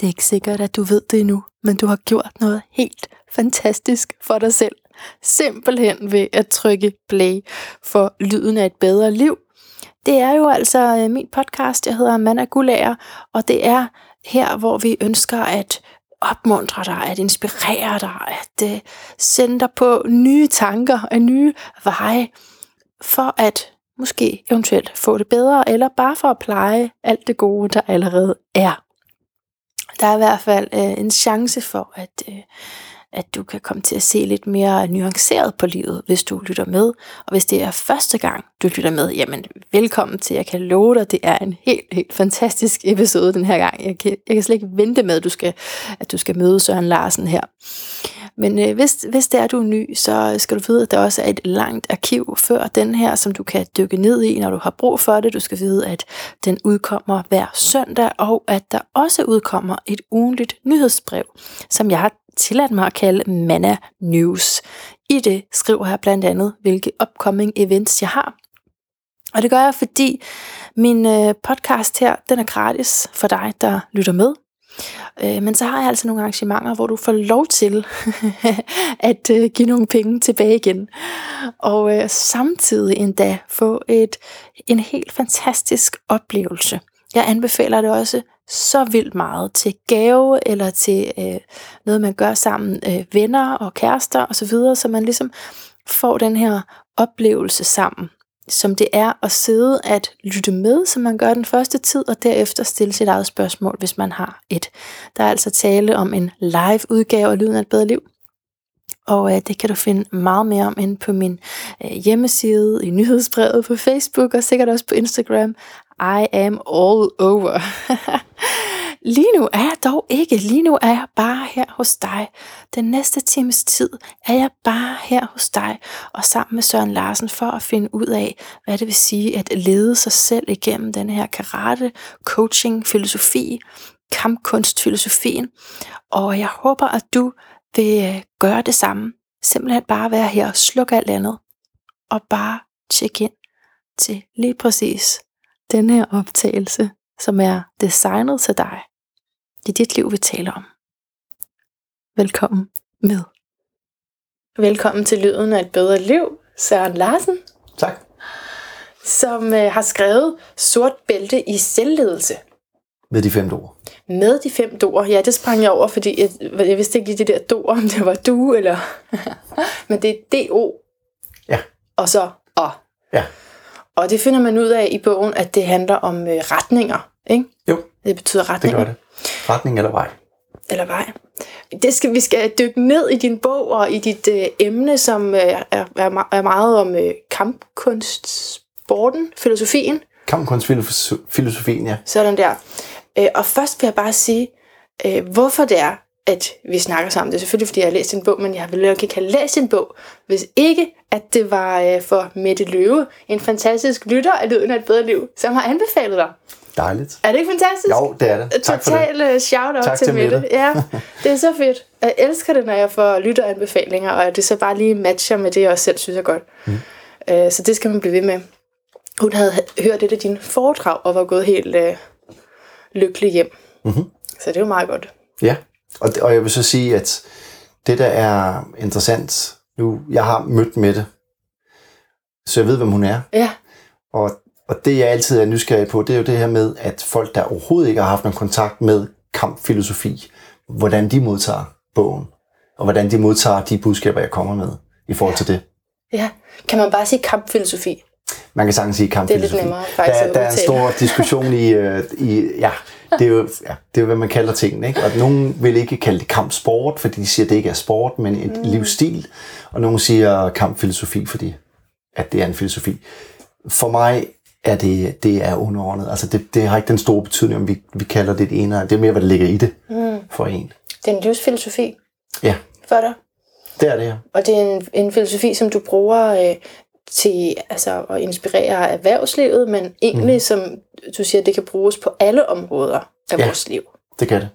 Det er ikke sikkert, at du ved det endnu, men du har gjort noget helt fantastisk for dig selv. Simpelthen ved at trykke play for lyden af et bedre liv. Det er jo altså øh, min podcast, jeg hedder Manna Gulager, og det er her, hvor vi ønsker at opmuntre dig, at inspirere dig, at uh, sende dig på nye tanker og nye veje, for at måske eventuelt få det bedre, eller bare for at pleje alt det gode, der allerede er. Der er i hvert fald øh, en chance for, at, øh, at du kan komme til at se lidt mere nuanceret på livet, hvis du lytter med. Og hvis det er første gang, du lytter med, jamen velkommen til. Jeg kan love dig, det er en helt, helt fantastisk episode den her gang. Jeg kan, jeg kan slet ikke vente med, at du skal, at du skal møde Søren Larsen her. Men øh, hvis, hvis det er, du er ny, så skal du vide, at der også er et langt arkiv før den her, som du kan dykke ned i, når du har brug for det. Du skal vide, at den udkommer hver søndag, og at der også udkommer et ugenligt nyhedsbrev, som jeg har tilladt mig at kalde Manna News. I det skriver jeg blandt andet, hvilke upcoming events jeg har. Og det gør jeg, fordi min øh, podcast her, den er gratis for dig, der lytter med. Øh, men så har jeg altså nogle arrangementer, hvor du får lov til at øh, give nogle penge tilbage igen. Og øh, samtidig endda få et, en helt fantastisk oplevelse. Jeg anbefaler det også så vildt meget til gave eller til øh, noget, man gør sammen, øh, venner og kærester osv., så, så man ligesom får den her oplevelse sammen, som det er at sidde at lytte med, som man gør den første tid, og derefter stille sit eget spørgsmål, hvis man har et. Der er altså tale om en live udgave af Lyden af et bedre liv, og øh, det kan du finde meget mere om inde på min øh, hjemmeside, i nyhedsbrevet på Facebook og sikkert også på Instagram. I am all over. Lige nu er jeg dog ikke. Lige nu er jeg bare her hos dig. Den næste times tid er jeg bare her hos dig og sammen med Søren Larsen for at finde ud af, hvad det vil sige at lede sig selv igennem den her karate, coaching, filosofi, kampkunstfilosofien. Og jeg håber, at du vil øh, gøre det samme. Simpelthen bare være her og slukke alt andet. Og bare tjekke ind til lige præcis den her optagelse, som er designet til dig. Det er dit liv, vi taler om. Velkommen med. Velkommen til Lyden af et bedre liv, Søren Larsen. Tak. Som øh, har skrevet Sort bælte i selvledelse. Med de fem ord. Med de fem doer. Ja, det sprang jeg over, fordi jeg, jeg vidste ikke lige det der doer, om det var du eller... Men det er D-O. Ja. Og så O. Ja. Og det finder man ud af i bogen, at det handler om øh, retninger. Ikke? Jo. Det betyder retninger. Det gør det. Retning eller vej. Eller vej. Det skal, vi skal dykke ned i din bog og i dit øh, emne, som øh, er, er, er meget om øh, kampkunst, sporten, filosofien. Kampkunstfilosofien, ja. Sådan der. Øh, og først vil jeg bare sige, øh, hvorfor det er, at vi snakker sammen. Det er selvfølgelig, fordi jeg har læst en bog, men jeg ville nok ikke have læst en bog, hvis ikke, at det var øh, for Mette Løve, en fantastisk lytter af Lyden af et bedre liv, som har anbefalet dig. Dejligt. Er det ikke fantastisk? Jo, det er det. Tak Total for det. shout-out tak til, til Mette. Mette. Ja, det er så fedt. Jeg elsker det, når jeg får lytteranbefalinger, og det så bare lige matcher med det, jeg også selv synes er godt. Mm. Uh, så det skal man blive ved med. Hun havde hørt det af din foredrag, og var gået helt uh, lykkelig hjem. Mm-hmm. Så det er jo meget godt. Ja, og, og jeg vil så sige, at det, der er interessant, nu, jeg har mødt Mette, så jeg ved, hvem hun er. Ja. Og, og det, jeg altid er nysgerrig på, det er jo det her med, at folk, der overhovedet ikke har haft nogen kontakt med kampfilosofi, hvordan de modtager bogen, og hvordan de modtager de budskaber, jeg kommer med i forhold til det. Ja, kan man bare sige kampfilosofi? Man kan sagtens sige kampfilosofi. Det er lidt nemmere faktisk der, der er en stor diskussion i, uh, i ja, det er, jo, ja, det er jo, hvad man kalder tingene. Ikke? Og nogen vil ikke kalde det kampsport, fordi de siger, at det ikke er sport, men en mm. livsstil. Og nogen siger kampfilosofi, fordi at det er en filosofi. For mig er det, det er underordnet. Altså det, det har ikke den store betydning, om vi, vi kalder det det ene. Det er mere, hvad der ligger i det mm. for en. Det er en livsfilosofi ja. for dig. Det er det, ja. Og det er en, en filosofi, som du bruger øh, til altså, at inspirere erhvervslivet, men egentlig, mm. som du siger, det kan bruges på alle områder af ja, vores liv. det kan det.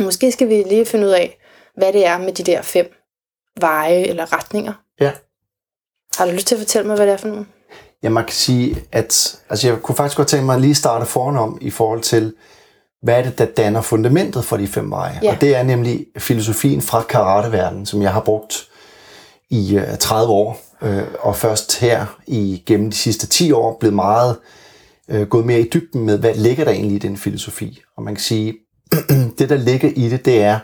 Måske skal vi lige finde ud af, hvad det er med de der fem veje eller retninger. Ja. Har du lyst til at fortælle mig, hvad det er for nogle? Ja, man kan sige, at altså jeg kunne faktisk godt tænke mig at lige starte foran om i forhold til, hvad er det, der danner fundamentet for de fem veje? Ja. Og det er nemlig filosofien fra karateverdenen, som jeg har brugt i øh, 30 år, øh, og først her i gennem de sidste 10 år blevet meget øh, gået mere i dybden med, hvad ligger der egentlig i den filosofi. Og man kan sige, det der ligger i det, det er,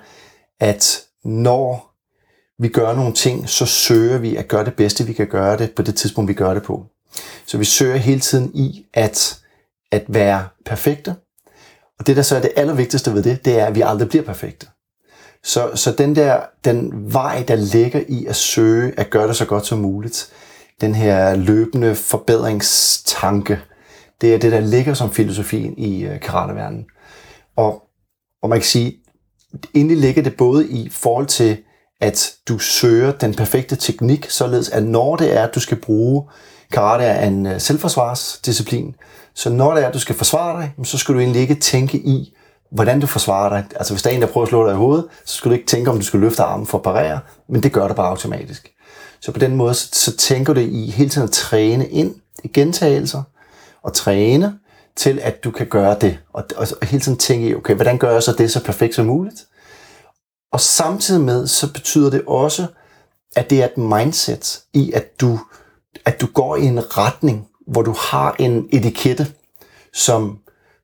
at når vi gør nogle ting, så søger vi at gøre det bedste, vi kan gøre det på det tidspunkt, vi gør det på. Så vi søger hele tiden i at, at være perfekte. Og det, der så er det allervigtigste ved det, det er, at vi aldrig bliver perfekte. Så, så den der den vej, der ligger i at søge at gøre det så godt som muligt, den her løbende forbedringstanke, det er det, der ligger som filosofien i øh, karateverdenen. Og, og man kan sige, endelig ligger det både i forhold til, at du søger den perfekte teknik, således at når det er, at du skal bruge karate er en øh, selvforsvarsdisciplin, så når det er, at du skal forsvare dig, så skal du egentlig ikke tænke i, hvordan du forsvarer dig. Altså hvis der er en, der prøver at slå dig i hovedet, så skal du ikke tænke, om du skal løfte armen for at parere, men det gør du bare automatisk. Så på den måde, så, så tænker du i hele tiden at træne ind i gentagelser, og træne til, at du kan gøre det. Og, og, og hele tiden tænke i, okay, hvordan gør jeg så det så perfekt som muligt? Og samtidig med, så betyder det også, at det er et mindset i, at du, at du går i en retning, hvor du har en etikette, som,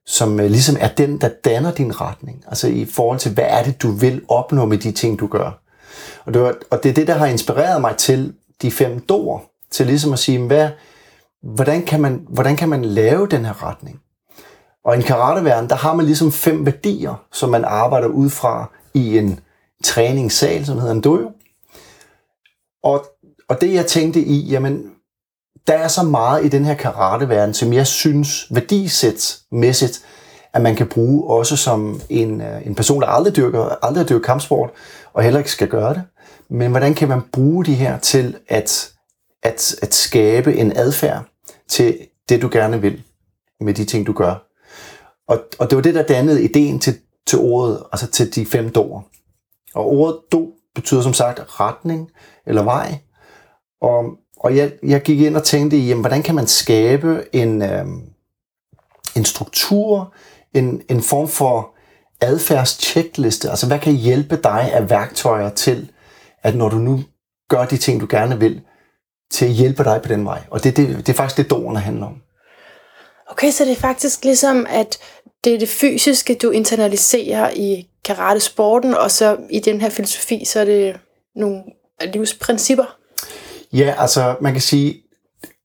som øh, ligesom er den, der danner din retning. Altså i forhold til, hvad er det, du vil opnå med de ting, du gør. Og det, var, og det er det, der har inspireret mig til de fem dår, til ligesom at sige, hvad, hvordan, kan man, hvordan kan man lave den her retning? Og i en karateverden, der har man ligesom fem værdier, som man arbejder ud fra i en træningssal, som hedder en dojo. Og, og det jeg tænkte i, jamen, der er så meget i den her karateverden, som jeg synes værdisætsmæssigt, at man kan bruge også som en, øh, en person, der aldrig dyrker, aldrig dyrker kampsport, og heller ikke skal gøre det. Men hvordan kan man bruge de her til at, at, at skabe en adfærd til det, du gerne vil med de ting, du gør. Og, og det var det, der dannede ideen til, til ordet, altså til de fem dår. Og ordet do betyder som sagt retning eller vej. Og, og jeg, jeg gik ind og tænkte, jamen, hvordan kan man skabe en, øh, en struktur, en, en form for adfærdstjekliste? Altså, hvad kan hjælpe dig af værktøjer til, at når du nu gør de ting, du gerne vil, til at hjælpe dig på den vej? Og det, det, det er faktisk det, doerne handler om. Okay, så det er faktisk ligesom, at det er det fysiske, du internaliserer i karate-sporten, og så i den her filosofi, så er det nogle livsprincipper. Ja, altså man kan sige,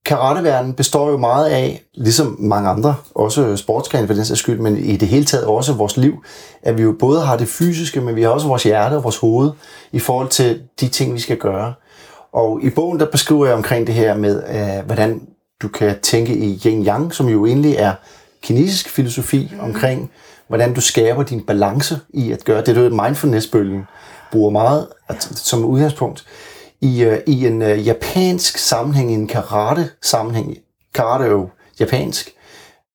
karateverdenen består jo meget af, ligesom mange andre, også sportsgrene for den sags skyld, men i det hele taget også vores liv, at vi jo både har det fysiske, men vi har også vores hjerte og vores hoved i forhold til de ting, vi skal gøre. Og i bogen, der beskriver jeg omkring det her med, øh, hvordan du kan tænke i yin-yang, som jo egentlig er kinesisk filosofi mm. omkring, hvordan du skaber din balance i at gøre det. Er mindfulness-bølgen bruger meget at, som udgangspunkt. I, uh, i en uh, japansk sammenhæng, i en karate-sammenhæng, karate er jo japansk,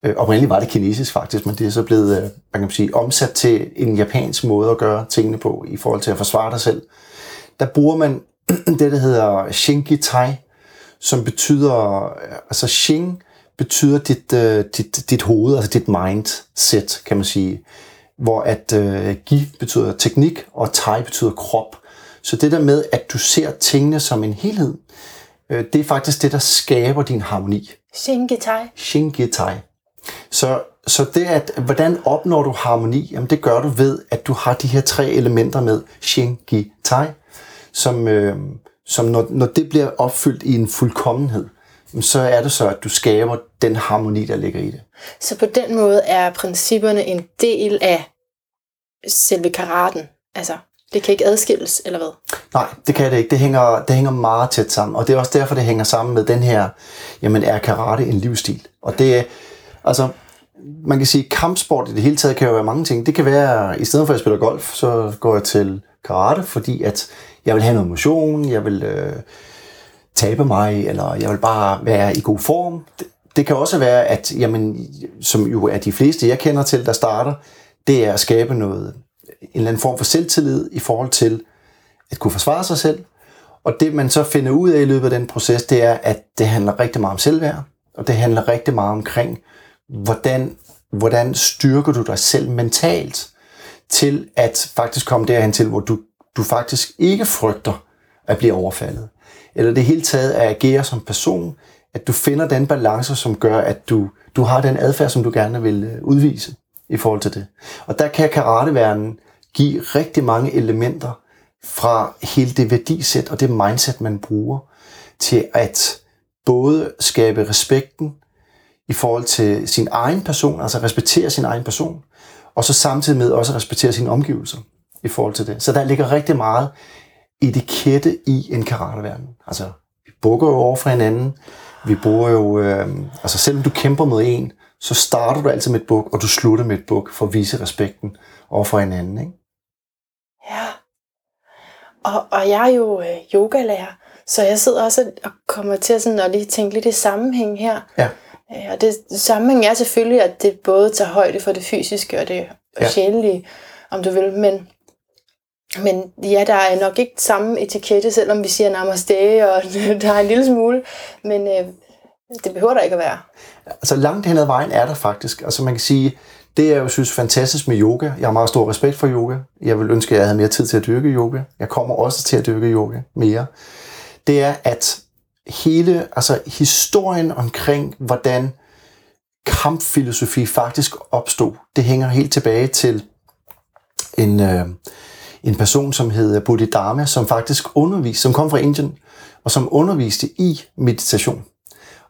uh, oprindeligt var det kinesisk faktisk, men det er så blevet uh, man kan sige, omsat til en japansk måde at gøre tingene på, i forhold til at forsvare dig selv. Der bruger man det, der hedder Shinki Tai, som betyder, altså Shin betyder dit, uh, dit, dit hoved, altså dit mindset, kan man sige. Hvor at uh, Gi betyder teknik, og Tai betyder krop. Så det der med, at du ser tingene som en helhed, uh, det er faktisk det, der skaber din harmoni. Shingetai. Shingetai. Så, så det at, hvordan opnår du harmoni? Jamen det gør du ved, at du har de her tre elementer med Shingetai, som, øh, som når, når det bliver opfyldt i en fuldkommenhed, så er det så, at du skaber den harmoni, der ligger i det. Så på den måde er principperne en del af selve karaten. Altså, det kan ikke adskilles, eller hvad? Nej, det kan det ikke. Det hænger, det hænger meget tæt sammen. Og det er også derfor, det hænger sammen med den her, jamen er karate en livsstil? Og det er, altså, man kan sige, kampsport i det hele taget kan jo være mange ting. Det kan være, i stedet for at jeg spiller golf, så går jeg til karate, fordi at jeg vil have noget motion, jeg vil øh, tabe mig, eller jeg vil bare være i god form. Det, det kan også være, at, jamen, som jo er de fleste, jeg kender til, der starter, det er at skabe noget, en eller anden form for selvtillid i forhold til at kunne forsvare sig selv. Og det, man så finder ud af i løbet af den proces, det er, at det handler rigtig meget om selvværd, og det handler rigtig meget omkring, hvordan hvordan styrker du dig selv mentalt til at faktisk komme derhen til, hvor du, du faktisk ikke frygter at blive overfaldet. Eller det hele taget at agere som person, at du finder den balance, som gør, at du, du har den adfærd, som du gerne vil øh, udvise i forhold til det. Og der kan karateverdenen give rigtig mange elementer fra hele det værdisæt og det mindset, man bruger, til at både skabe respekten i forhold til sin egen person, altså respektere sin egen person, og så samtidig med også respektere sine omgivelser i forhold til det. Så der ligger rigtig meget etikette i en karateverden. Altså, vi bukker jo over for hinanden, vi bruger jo, øh, altså selvom du kæmper med en, så starter du altid med et buk, og du slutter med et buk for at vise respekten over for hinanden. Ikke? Ja. Og, og jeg er jo øh, yogalærer, så jeg sidder også og kommer til sådan at lige tænke lidt i sammenhæng her. Ja. Øh, og det sammenhæng er selvfølgelig, at det både tager højde for det fysiske og det ja. sjælelige, om du vil, men men ja, der er nok ikke samme etikette, selvom vi siger namaste, og der er en lille smule, men øh, det behøver der ikke at være. Altså langt hen ad vejen er der faktisk. Altså man kan sige, det er jo synes fantastisk med yoga. Jeg har meget stor respekt for yoga. Jeg vil ønske, at jeg havde mere tid til at dyrke yoga. Jeg kommer også til at dyrke yoga mere. Det er, at hele altså historien omkring, hvordan kampfilosofi faktisk opstod, det hænger helt tilbage til en, øh, en person, som hedder Bodhidharma, som faktisk underviste, som kom fra Indien, og som underviste i meditation.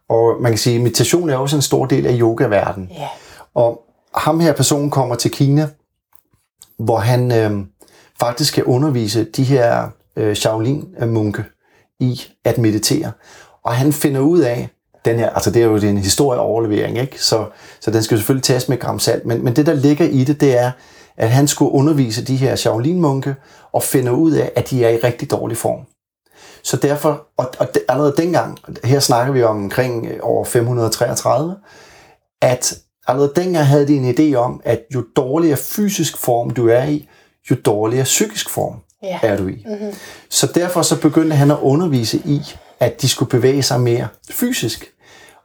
Og man kan sige, at meditation er også en stor del af yoga-verdenen. Yeah. Og ham her personen kommer til Kina, hvor han øh, faktisk kan undervise de her øh, Shaolin-munke i at meditere. Og han finder ud af, den her, altså det er jo en historieoverlevering, ikke? Så, så den skal selvfølgelig tages med gram salt, men, men det der ligger i det, det er, at han skulle undervise de her Shaolin-munke og finde ud af, at de er i rigtig dårlig form. Så derfor, og, og allerede dengang, her snakker vi om omkring øh, over 533, at allerede dengang havde de en idé om, at jo dårligere fysisk form du er i, jo dårligere psykisk form Ja. er du i. Mm-hmm. Så derfor så begyndte han at undervise i, at de skulle bevæge sig mere fysisk.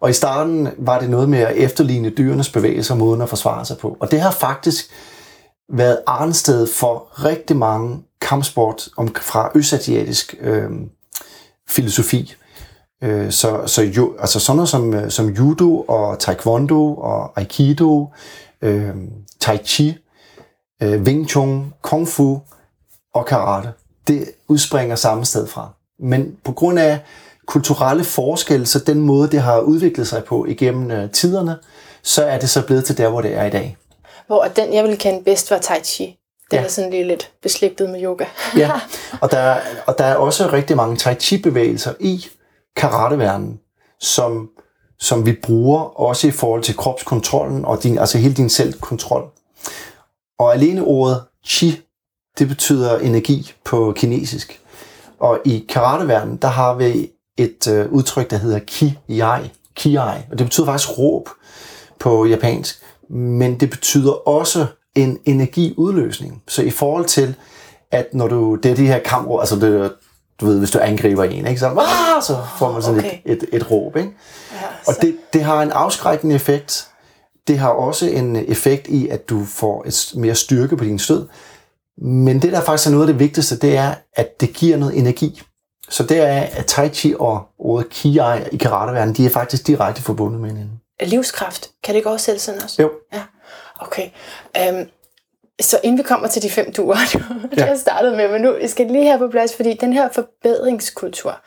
Og i starten var det noget med at efterligne dyrenes bevægelser, måden at forsvare sig på. Og det har faktisk været arnsted for rigtig mange kampsport om, fra østasiatisk øh, filosofi. Øh, så, så jo, altså sådan noget som, øh, som judo og taekwondo og aikido, øh, tai chi, øh, wing chun, kung fu og karate, det udspringer samme sted fra. Men på grund af kulturelle forskelle, så den måde, det har udviklet sig på igennem øh, tiderne, så er det så blevet til der, hvor det er i dag. Hvor den, jeg ville kende bedst, var Tai Chi. Den Ja. er sådan lige lidt beslægtet med yoga. Ja, og der, er- og der er også rigtig mange tai chi bevægelser i karateverdenen, som, som vi bruger også i forhold til kropskontrollen og din, altså hele din selvkontrol. Og alene ordet chi, det betyder energi på kinesisk. Og i karateverdenen, der har vi et øh, udtryk, der hedder ki-yai, ki-yai, og det betyder faktisk råb på japansk, men det betyder også en energiudløsning. Så i forhold til, at når du, det er de her kampråb, altså det, du ved, hvis du angriber en, ikke, så, "Wah!" så får man sådan Okay. et, et, et råb. Ikke? Ja, Og så- det, det har en afskrækkende effekt. Det har også en effekt i, at du får et mere styrke på din stød. Men det, der faktisk er noget af det vigtigste, det er, at det giver noget energi. Så det er, at Tai Chi og ordet Kiai i karateverdenen, de er faktisk direkte forbundet med hinanden. Livskraft. Kan det ikke også sælge sådan også? Jo. Ja, okay. Um, så inden vi kommer til de fem duer, det Ja. jeg startede med, men nu skal jeg lige have på plads, fordi den her forbedringskultur,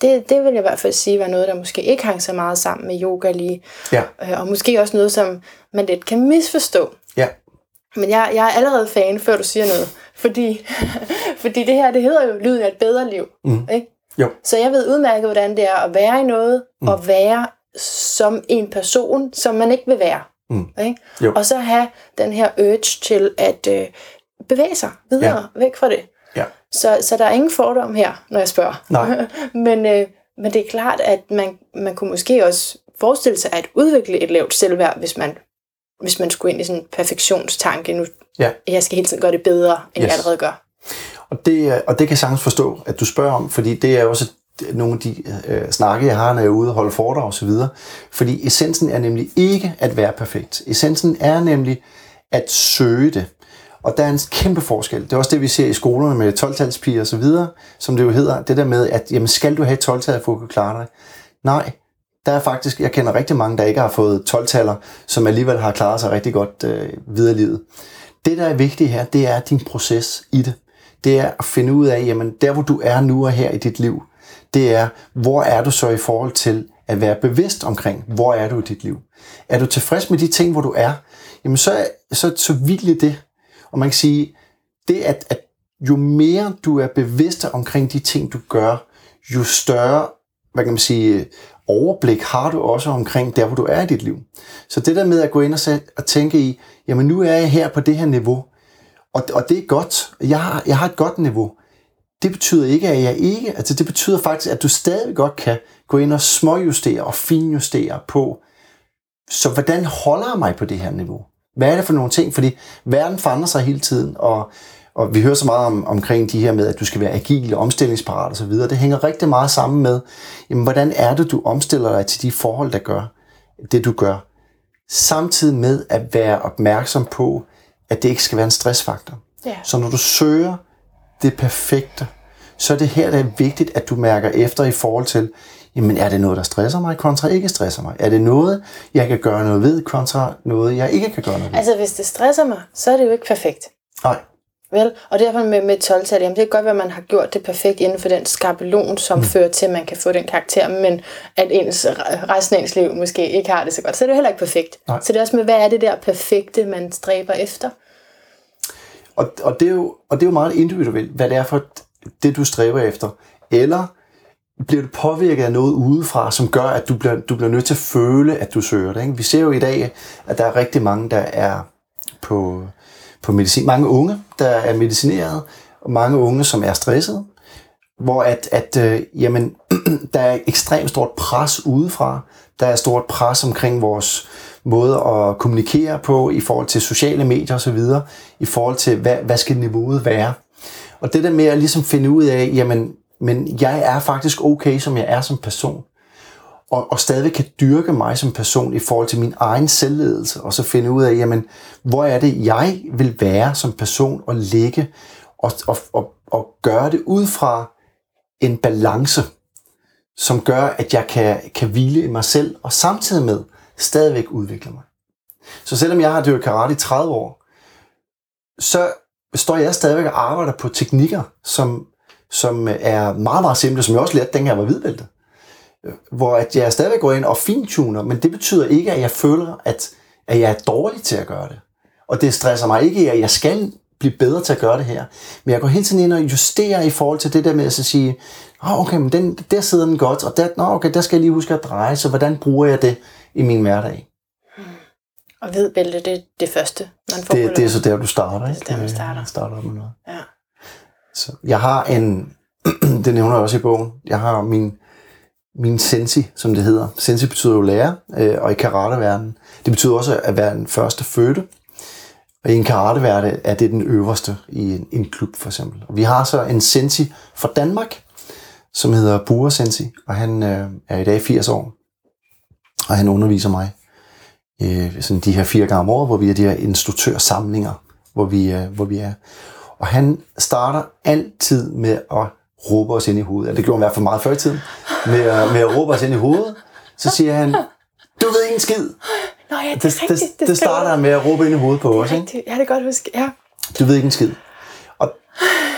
det, det vil jeg i hvert fald sige var noget, der måske ikke hang så meget sammen med yoga lige, Ja, øh, og måske også noget, som man lidt kan misforstå. ja, Men jeg, jeg er allerede fan, før du siger noget, fordi, fordi det her, det hedder jo lyden af et bedre liv. Mm. Ikke? jo, Så jeg ved udmærket, hvordan det er at være i noget, mm. og være som en person, som man ikke vil være. Mm. Ikke? Jo. Og så have den her urge til at øh, bevæge sig videre ja. væk fra det. ja, Så, så der er ingen fordom her, når jeg spørger. Nej. men, øh, men det er klart, at man, man kunne måske også forestille sig at udvikle et lavt selvværd, hvis man, hvis man skulle ind i sådan en perfektionstanke. Nu, ja. jeg skal hele tiden gøre det bedre, end yes. jeg allerede gør. Og det, og det kan jeg sagtens forstå, at du spørger om, fordi det er også nogle af de øh, snakke, jeg har, når jeg er ude og holde foredrag osv. Fordi essensen er nemlig ikke at være perfekt. Essensen er nemlig at søge det. Og der er en kæmpe forskel. Det er også det, vi ser i skolerne med 12-talspiger og så videre, som det jo hedder. Det der med, at jamen, skal du have 12-tal for at kunne klare dig? Nej, der er faktisk, jeg kender rigtig mange, der ikke har fået 12-taller, som alligevel har klaret sig rigtig godt øh, videre i livet. Det, der er vigtigt her, det er din proces i det. Det er at finde ud af, jamen der hvor du er nu og her i dit liv, det er, hvor er du så i forhold til at være bevidst omkring, hvor er du i dit liv. Er du tilfreds med de ting, hvor du er, jamen så, så, så vildt det. Og man kan sige, det at, at jo mere du er bevidst omkring de ting, du gør, jo større hvad kan man sige, overblik har du også omkring der, hvor du er i dit liv. Så det der med at gå ind og, sæt, og tænke i, jamen nu er jeg her på det her niveau, og, og det er godt. Jeg har, jeg har et godt niveau. Det betyder ikke, at jeg ikke... Altså det betyder faktisk, at du stadig godt kan gå ind og småjustere og finjustere på, så hvordan holder jeg mig på det her niveau? Hvad er det for nogle ting? Fordi verden forandrer sig hele tiden, og, og vi hører så meget om, omkring de her med, at du skal være agil og omstillingsparat osv. Det hænger rigtig meget sammen med, jamen, hvordan er det, du omstiller dig til de forhold, der gør det, du gør. Samtidig med at være opmærksom på, at det ikke skal være en stressfaktor. Ja. Så når du søger det perfekte, så er det her, det er vigtigt, at du mærker efter i forhold til, jamen er det noget, der stresser mig, kontra ikke stresser mig? Er det noget, jeg kan gøre noget ved, kontra noget, jeg ikke kan gøre noget ved? Altså, hvis det stresser mig, så er det jo ikke perfekt. Nej. Vel? Og derfor med, med 12-tal, jamen det kan godt være, at man har gjort det perfekt inden for den skabelon, som mm. fører til, at man kan få den karakter, men at ens, resten af ens liv måske ikke har det så godt. Så er det jo heller ikke perfekt. Nej. Så det er også med, hvad er det der perfekte, man stræber efter? Og, og, det er jo, og det er jo meget individuelt, hvad det er for det, du stræber efter. Eller bliver du påvirket af noget udefra, som gør, at du bliver, du bliver nødt til at føle, at du søger det. Ikke? Vi ser jo i dag, at der er rigtig mange, der er på, på medicin. Mange unge, der er medicineret, og mange unge, som er stressede, hvor at, at øh, jamen, der er ekstremt stort pres udefra. Der er stort pres omkring vores måde at kommunikere på i forhold til sociale medier osv., i forhold til, hvad, hvad skal niveauet være. Og det der med at ligesom finde ud af, jamen, men jeg er faktisk okay, som jeg er som person. Og, og stadig kan dyrke mig som person i forhold til min egen selvledelse, og så finde ud af, jamen, hvor er det, jeg vil være som person og ligge og, og, og, og gøre det ud fra en balance, som gør, at jeg kan, kan hvile i mig selv, og samtidig med stadigvæk udvikler mig. Så selvom jeg har dyrket karate i 30 år, så står jeg stadigvæk og arbejder på teknikker, som, som er meget, meget simple, som jeg også lærte, dengang jeg var hvidbælte. Hvor at jeg stadigvæk går ind og fintuner, men det betyder ikke, at jeg føler, at, at jeg er dårlig til at gøre det. Og det stresser mig ikke, at jeg skal blive bedre til at gøre det her. Men jeg går hele tiden ind og justerer i forhold til det der med at så sige, oh, okay, men den, der sidder den godt, og der, oh, okay, der skal jeg lige huske at dreje, så hvordan bruger jeg det i min hverdag? Og ved bælte, det er det første, man får. Det, det er så der, du starter, ikke? Det er der, man starter. starter med noget. Ja. Så jeg har en, det nævner jeg også i bogen, jeg har min, min sensi, som det hedder. Sensi betyder jo lærer, øh, og i karateverdenen, det betyder også at være den første fødte. Og i en karateverden er det den øverste i en, en klub, for eksempel. Og vi har så en sensi fra Danmark, som hedder Bura Sensi, og han øh, er i dag 80 år. Og han underviser mig øh, sådan de her fire gange om året, hvor vi er de her instruktørsamlinger, hvor vi, øh, hvor vi er. Og han starter altid med at råbe os ind i hovedet. Ja, det gjorde han i hvert fald meget før i tiden. Med, at, med at råbe os ind i hovedet. Så siger han, du ved ikke en skid. Nå ja, det Det, rigtigt. det, det, det starter han med at råbe ind i hovedet på os. Ikke? Ja, det er godt huske. Ja. Du ved ikke en skid. Og,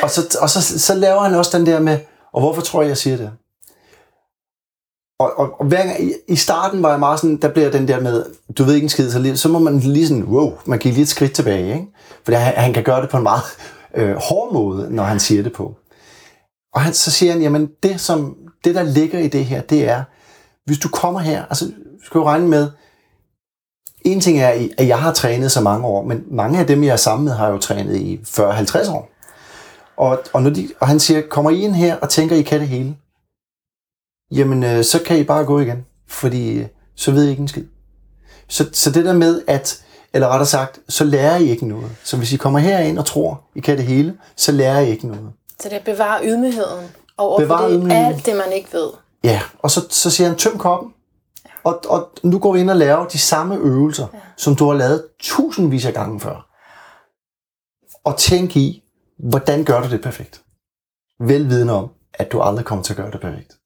og, så, og så, så laver han også den der med, og hvorfor tror jeg, jeg siger det? Og, og, og hver gang, i, i starten var jeg meget sådan, der bliver den der med, du ved ikke en skid, så, lige, så må man lige sådan, wow, man kan lige et skridt tilbage, ikke? Fordi han, han kan gøre det på en meget øh, hård måde, når han siger det på. Og han, så siger han, jamen det, som, det der ligger i det her, det er, hvis du kommer her, altså skal jo regne med, en ting er, at jeg har trænet så mange år, men mange af dem, jeg er sammen med, har jo trænet i 40-50 år. Og, og, når de, og han siger, kommer I ind her og tænker, I kan det hele? Jamen, øh, så kan I bare gå igen, fordi øh, så ved I ikke en skid. Så, så det der med, at, eller rettere sagt, så lærer I ikke noget. Så hvis I kommer herind og tror, I kan det hele, så lærer I ikke noget. Så det er at bevare ydmygheden. Over Bevar for det, alt det, man ikke ved. Ja, og så, så siger han, tøm koppen. Og, og nu går vi ind og laver de samme øvelser, ja. som du har lavet tusindvis af gange før. Og tænk i, hvordan gør du det perfekt? Velvidende om, at du aldrig kommer til at gøre det perfekt.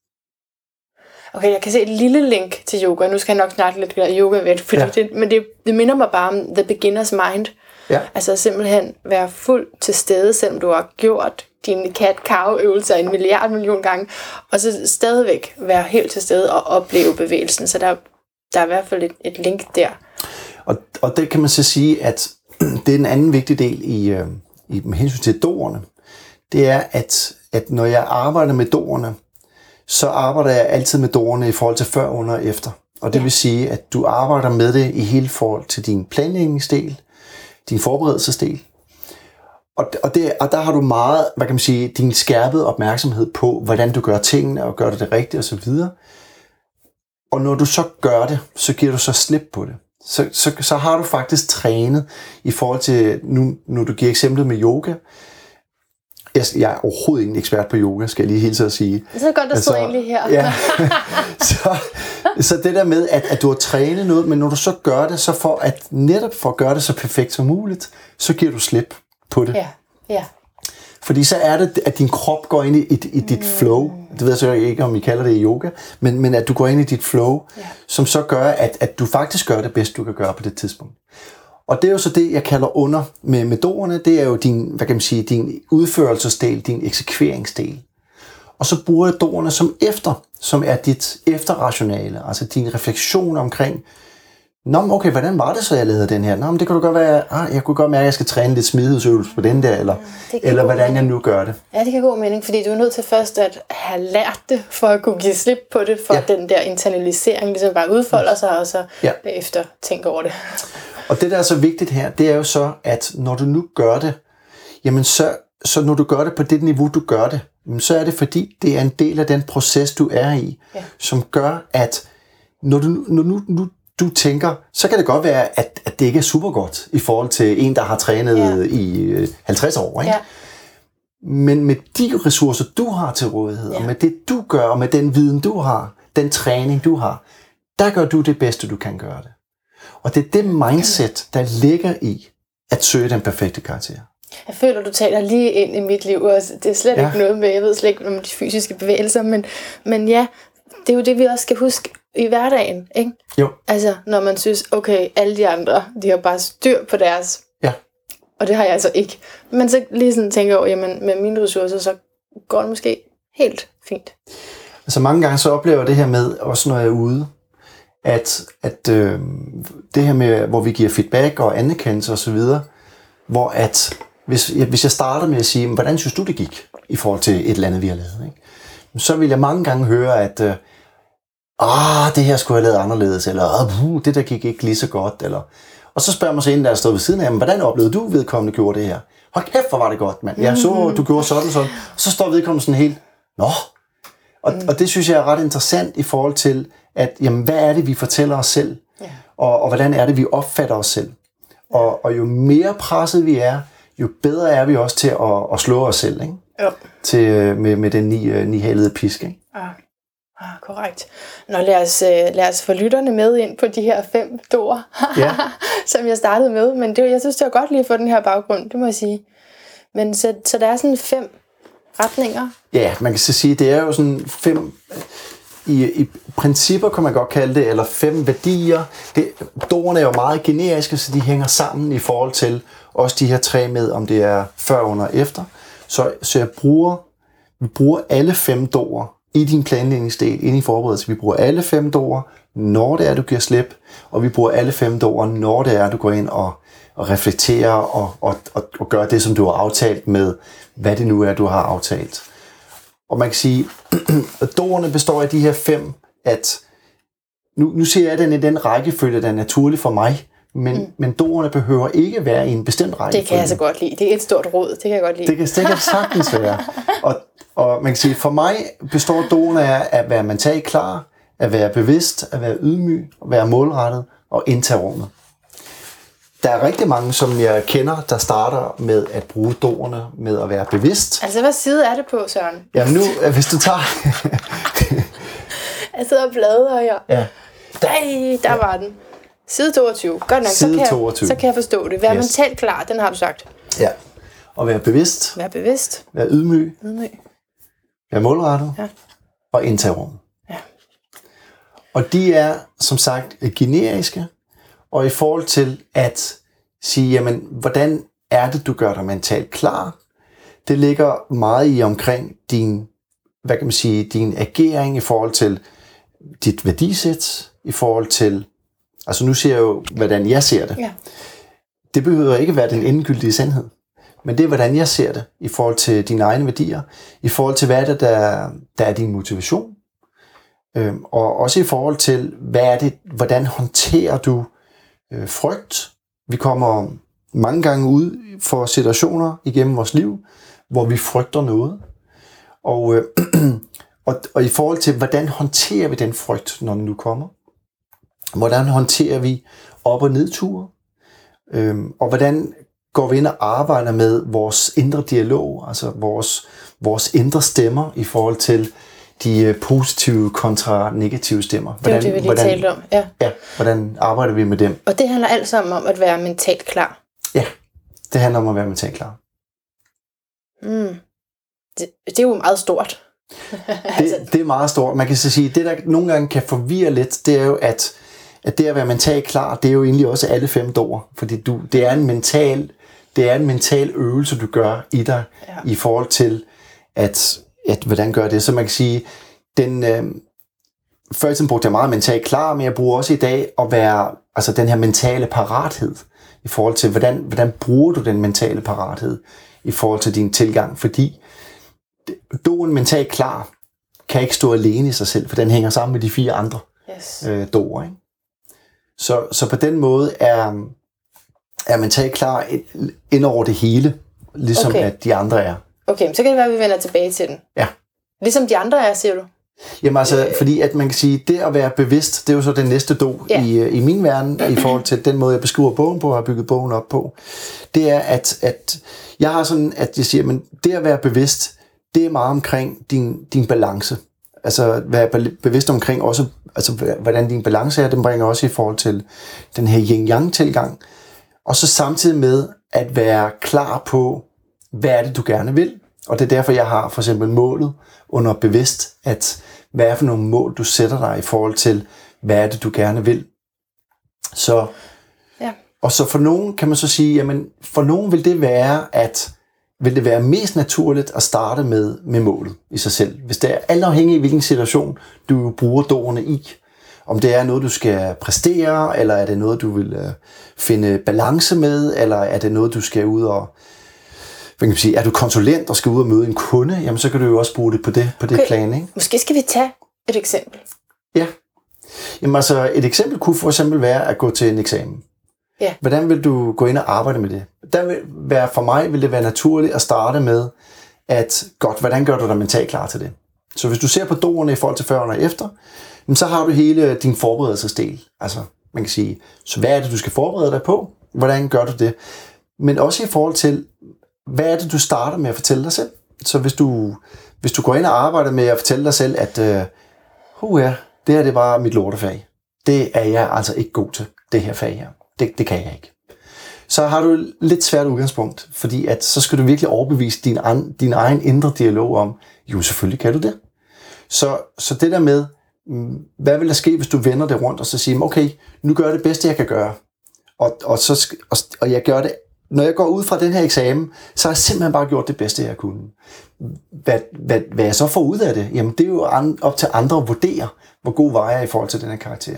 Okay, jeg kan se et lille link til yoga. Nu skal jeg nok snakke lidt om yoga ved, fordi Ja. det, men det, det minder mig bare om the beginner's mind. Ja. Altså simpelthen være fuldt til stede, selvom du har gjort dine cat cow øvelser en milliard million gange, og så stadigvæk være helt til stede og opleve bevægelsen. Så der, der er i hvert fald et, et link der. Og, og det kan man så sige, at det er en anden vigtig del i, øh, i med hensyn til doerne. Det er, at, at når jeg arbejder med doerne, så arbejder jeg altid med doerne i forhold til før, under og efter. Og det Ja. vil sige, at du arbejder med det i hele forhold til din planlægningsdel, din forberedelsesdel. Og, og, det, og der har du meget, hvad kan man sige, din skærpede opmærksomhed på, hvordan du gør tingene, og gør det det rigtigt osv. Og når du så gør det, så giver du så slip på det. Så, så, så har du faktisk trænet i forhold til, nu, nu du giver eksemplet med yoga. Jeg, jeg er overhovedet ikke en ekspert på yoga, skal jeg lige hele tiden sige. Så er det godt, der altså, egentlig her. Ja. så, så det der med, at, at du har trænet noget, men når du så gør det, så for at netop for at gøre det så perfekt som muligt, så giver du slip på det. ja, ja. Fordi så er det, at din krop går ind i, i, i dit flow. Det ved jeg så ikke, om I kalder det yoga. Men, men at du går ind i dit flow, ja. som så gør, at, at du faktisk gør det bedst, du kan gøre på det tidspunkt. Og det er jo så det, jeg kalder under med metoderne. Det er jo din, hvad kan man sige, din udførelsesdel, din eksekveringsdel. Og så bruger jeg doerne som efter, som er dit efterrationale, altså din refleksion omkring, Nå, okay, hvordan var det så, jeg lavede den her? Nå, men det kunne godt være, ah, jeg kunne godt mærke, at jeg skal træne lidt smidighedsøvelse på den der, eller, kan eller hvordan jeg nu gør det. Ja, det kan god mening, fordi du er nødt til først at have lært det, for at kunne give slip på det, for Ja. den der internalisering ligesom bare udfolder sig, og så Ja. bagefter tænke over det. Og det, der er så vigtigt her, det er jo så, at når du nu gør det, jamen så, så når du gør det på det niveau, du gør det, så er det fordi, det er en del af den proces, du er i, Ja. som gør, at når du, når nu, nu du tænker, så kan det godt være, at, at det ikke er super godt i forhold til en, der har trænet Ja. i øh, 50 år. Ikke? Ja. Men med de ressourcer, du har til rådighed, ja. og med det, du gør, og med den viden, du har, den træning, du har, der gør du det bedste, du kan gøre det. Og det er det mindset, der ligger i at søge den perfekte karakter. Jeg føler, du taler lige ind i mit liv, og det er slet ja. ikke noget med, jeg ved slet ikke om de fysiske bevægelser, men, men ja, det er jo det, vi også skal huske i hverdagen, ikke? Jo, Altså, når man synes, okay, alle de andre, de har bare styr på deres, ja. og det har jeg altså ikke. Men så lige sådan tænker jeg over, jamen med mine ressourcer, så går det måske helt fint. Altså mange gange så oplever jeg det her med, også når jeg er ude, at, at øh, det her med, hvor vi giver feedback og anerkendelse osv., hvor at, hvis, ja, hvis jeg starter med at sige, "Men hvordan synes du det gik i forhold til et eller andet, vi har lavet, ikke? så vil jeg mange gange høre, at øh, ah, det her skulle jeg have lavet anderledes, eller ah, det der gik ikke lige så godt, eller og så spørger man så en, der er stået ved siden af, "Men hvordan oplevede du vedkommende gjorde det her? Hold kæft, hvor var det godt, mand. Jeg så, du gjorde sådan og sådan. Og så står vedkommende sådan helt, nå, og, mm. og det synes jeg er ret interessant i forhold til, at jamen, hvad er det, vi fortæller os selv? Ja. Og, og hvordan er det, vi opfatter os selv? Og, og jo mere presset vi er, jo bedre er vi også til at, at slå os selv, ikke? Jo. Til, øh, med, med den ni, øh, nihalede pisk. Ikke? Ah, ah, korrekt. Nå, lad os, øh, lad os få lytterne med ind på de her fem doer, Ja. som jeg startede med. Men det, jeg synes, det var godt lige at få den her baggrund, det må jeg sige. Men så, så der er sådan fem retninger. Ja, man kan så sige, det er jo sådan fem, i, i principper kan man godt kalde det, eller fem værdier. Det, doerne er jo meget generiske, så de hænger sammen i forhold til også de her tre med, om det er før, under og efter. Så, så jeg bruger, vi bruger alle fem doer i din planlægningsdel, ind i forberedelse. Vi bruger alle fem doer, når det er, du giver slip, og vi bruger alle fem doer, når det er, du går ind og, og reflekterer og, og, og, og gør det, som du har aftalt med, hvad det nu er, du har aftalt. Og man kan sige, at doerne består af de her fem, at nu, nu ser jeg den i den rækkefølge, der er naturlig for mig, men, mm. men doerne behøver ikke være i en bestemt rækkefølge. Det kan jeg så godt lide. Det er et stort råd, det kan jeg godt lide. Det kan, det kan sagtens være. Og, og man kan sige, for mig består doerne af at være mentalt klar, at være bevidst, at være ydmyg, at være målrettet og indtage rummet. der er rigtig mange, som jeg kender, der starter med at bruge doerne med at være bevidst. Altså, hvad side er det på, Søren? Jamen nu, øh, hvis du tager... Jeg sidder og bladrer her. ja, Ej, der var den. Side 22. Godt nok, Side så, kan 22. Jeg, så kan jeg forstå det. Vær Yes. mentalt klar, den har du sagt. ja. Og være bevidst, Vær bevidst. være ydmyg, Ydmyg. Være målrettet Ja. og indtage. Ja. Og de er, som sagt, generiske, og i forhold til at sige, jamen, hvordan er det, du gør dig mentalt klar? Det ligger meget i omkring din, hvad kan man sige, din agering i forhold til dit værdisæt, i forhold til, altså nu siger jeg jo, hvordan jeg ser det. Ja. Det behøver ikke være den endegyldige sandhed. Men det er, hvordan jeg ser det i forhold til dine egne værdier, i forhold til, hvad er det, der, der er din motivation, øhm, og også i forhold til, hvad er det, hvordan håndterer du øh, frygt. Vi kommer mange gange ud for situationer igennem vores liv, hvor vi frygter noget. Og, øh, og, og i forhold til, hvordan håndterer vi den frygt, når den nu kommer? Hvordan håndterer vi op- og nedture? Øhm, og hvordan går vi ind og arbejder med vores indre dialog, altså vores, vores indre stemmer i forhold til de øh, positive kontra negative stemmer. Det var det, vi lige hvordan, talte om. Ja. Ja, hvordan arbejder vi med dem? Og det handler alt sammen om at være mentalt klar. Ja, det handler om at være mentalt klar. Mm. Det, det er jo meget stort. altså, Det, det er meget stort. Man kan så sige, det der nogle gange kan forvirre lidt, det er jo, at, at det at være mentalt klar, det er jo egentlig også alle fem dår. Fordi du, det er en mental, det er en mental øvelse, du gør i dig, Ja. i forhold til, at, at hvordan gør det. Så man kan sige, den, øh, før i tiden brugte jeg meget mentalt klar, men jeg bruger også i dag at være, altså den her mentale parathed, i forhold til, hvordan, hvordan bruger du den mentale parathed i forhold til din tilgang, fordi doen mentalt klar kan ikke stå alene i sig selv, for den hænger sammen med de fire andre yes. øh, doer. Ikke? Så, så på den måde er, er mentalt klar ind- over det hele, ligesom Okay. at de andre er. Okay, så kan det være, at vi vender tilbage til den. Ja. Ligesom de andre er, siger du? Jamen altså, fordi at man kan sige, det at være bevidst, det er jo så den næste do Ja. i, øh, i min verden, i forhold til den måde, jeg beskriver bogen på, og har bygget bogen op på. Det er, at, at jeg har sådan, at jeg siger, men det at være bevidst, det er meget omkring din, din balance. Altså være be- bevidst omkring også, altså hvordan din balance er, den bringer også i forhold til den her yin-yang-tilgang. Og så samtidig med at være klar på, hvad er det, du gerne vil. Og det er derfor, jeg har for eksempel målet under bevidst, at hvad er for nogle mål, du sætter dig i forhold til, hvad er det, du gerne vil. Så, Ja. og så for nogen kan man så sige, jamen for nogen vil det være, at vil det være mest naturligt at starte med, med målet i sig selv. Hvis det er alt afhængig af, hvilken situation du bruger doerne i. Om det er noget, du skal præstere, eller er det noget, du vil øh, finde balance med, eller er det noget, du skal ud og... Hvad kan man sige, er du konsulent og skal ud og møde en kunde, jamen så kan du jo også bruge det på det, på det Okay. plan, ikke? Måske skal vi tage et eksempel. Ja. Jamen altså, et eksempel kunne for eksempel være at gå til en eksamen. Ja. Hvordan vil du gå ind og arbejde med det? Der vil være, for mig vil det være naturligt at starte med, at godt, hvordan gør du dig mentalt klar til det? Så hvis du ser på doerne i forhold til før og efter, jamen, så har du hele din forberedelsesdel. Altså, man kan sige, så hvad er det, du skal forberede dig på? Hvordan gør du det? Men også i forhold til, hvad er det, du starter med at fortælle dig selv? Så hvis du, hvis du går ind og arbejder med at fortælle dig selv, at øh, uh, ja, det her det er bare mit lortefag. Det er jeg altså ikke god til, det her fag her. Det, det kan jeg ikke. Så har du lidt svært udgangspunkt, fordi at så skal du virkelig overbevise din, an, din egen indre dialog om, jo selvfølgelig kan du det. Så, så det der med, hvad vil der ske, hvis du vender det rundt og så siger, okay, nu gør jeg det bedste, jeg kan gøre. Og, og, så, og, og jeg gør det, når jeg går ud fra den her eksamen, så har jeg simpelthen bare gjort det bedste, jeg kunne. Hvad, hvad, hvad jeg så får ud af det, jamen det er jo an, op til andre at vurdere, hvor god var jeg i forhold til den her karakter.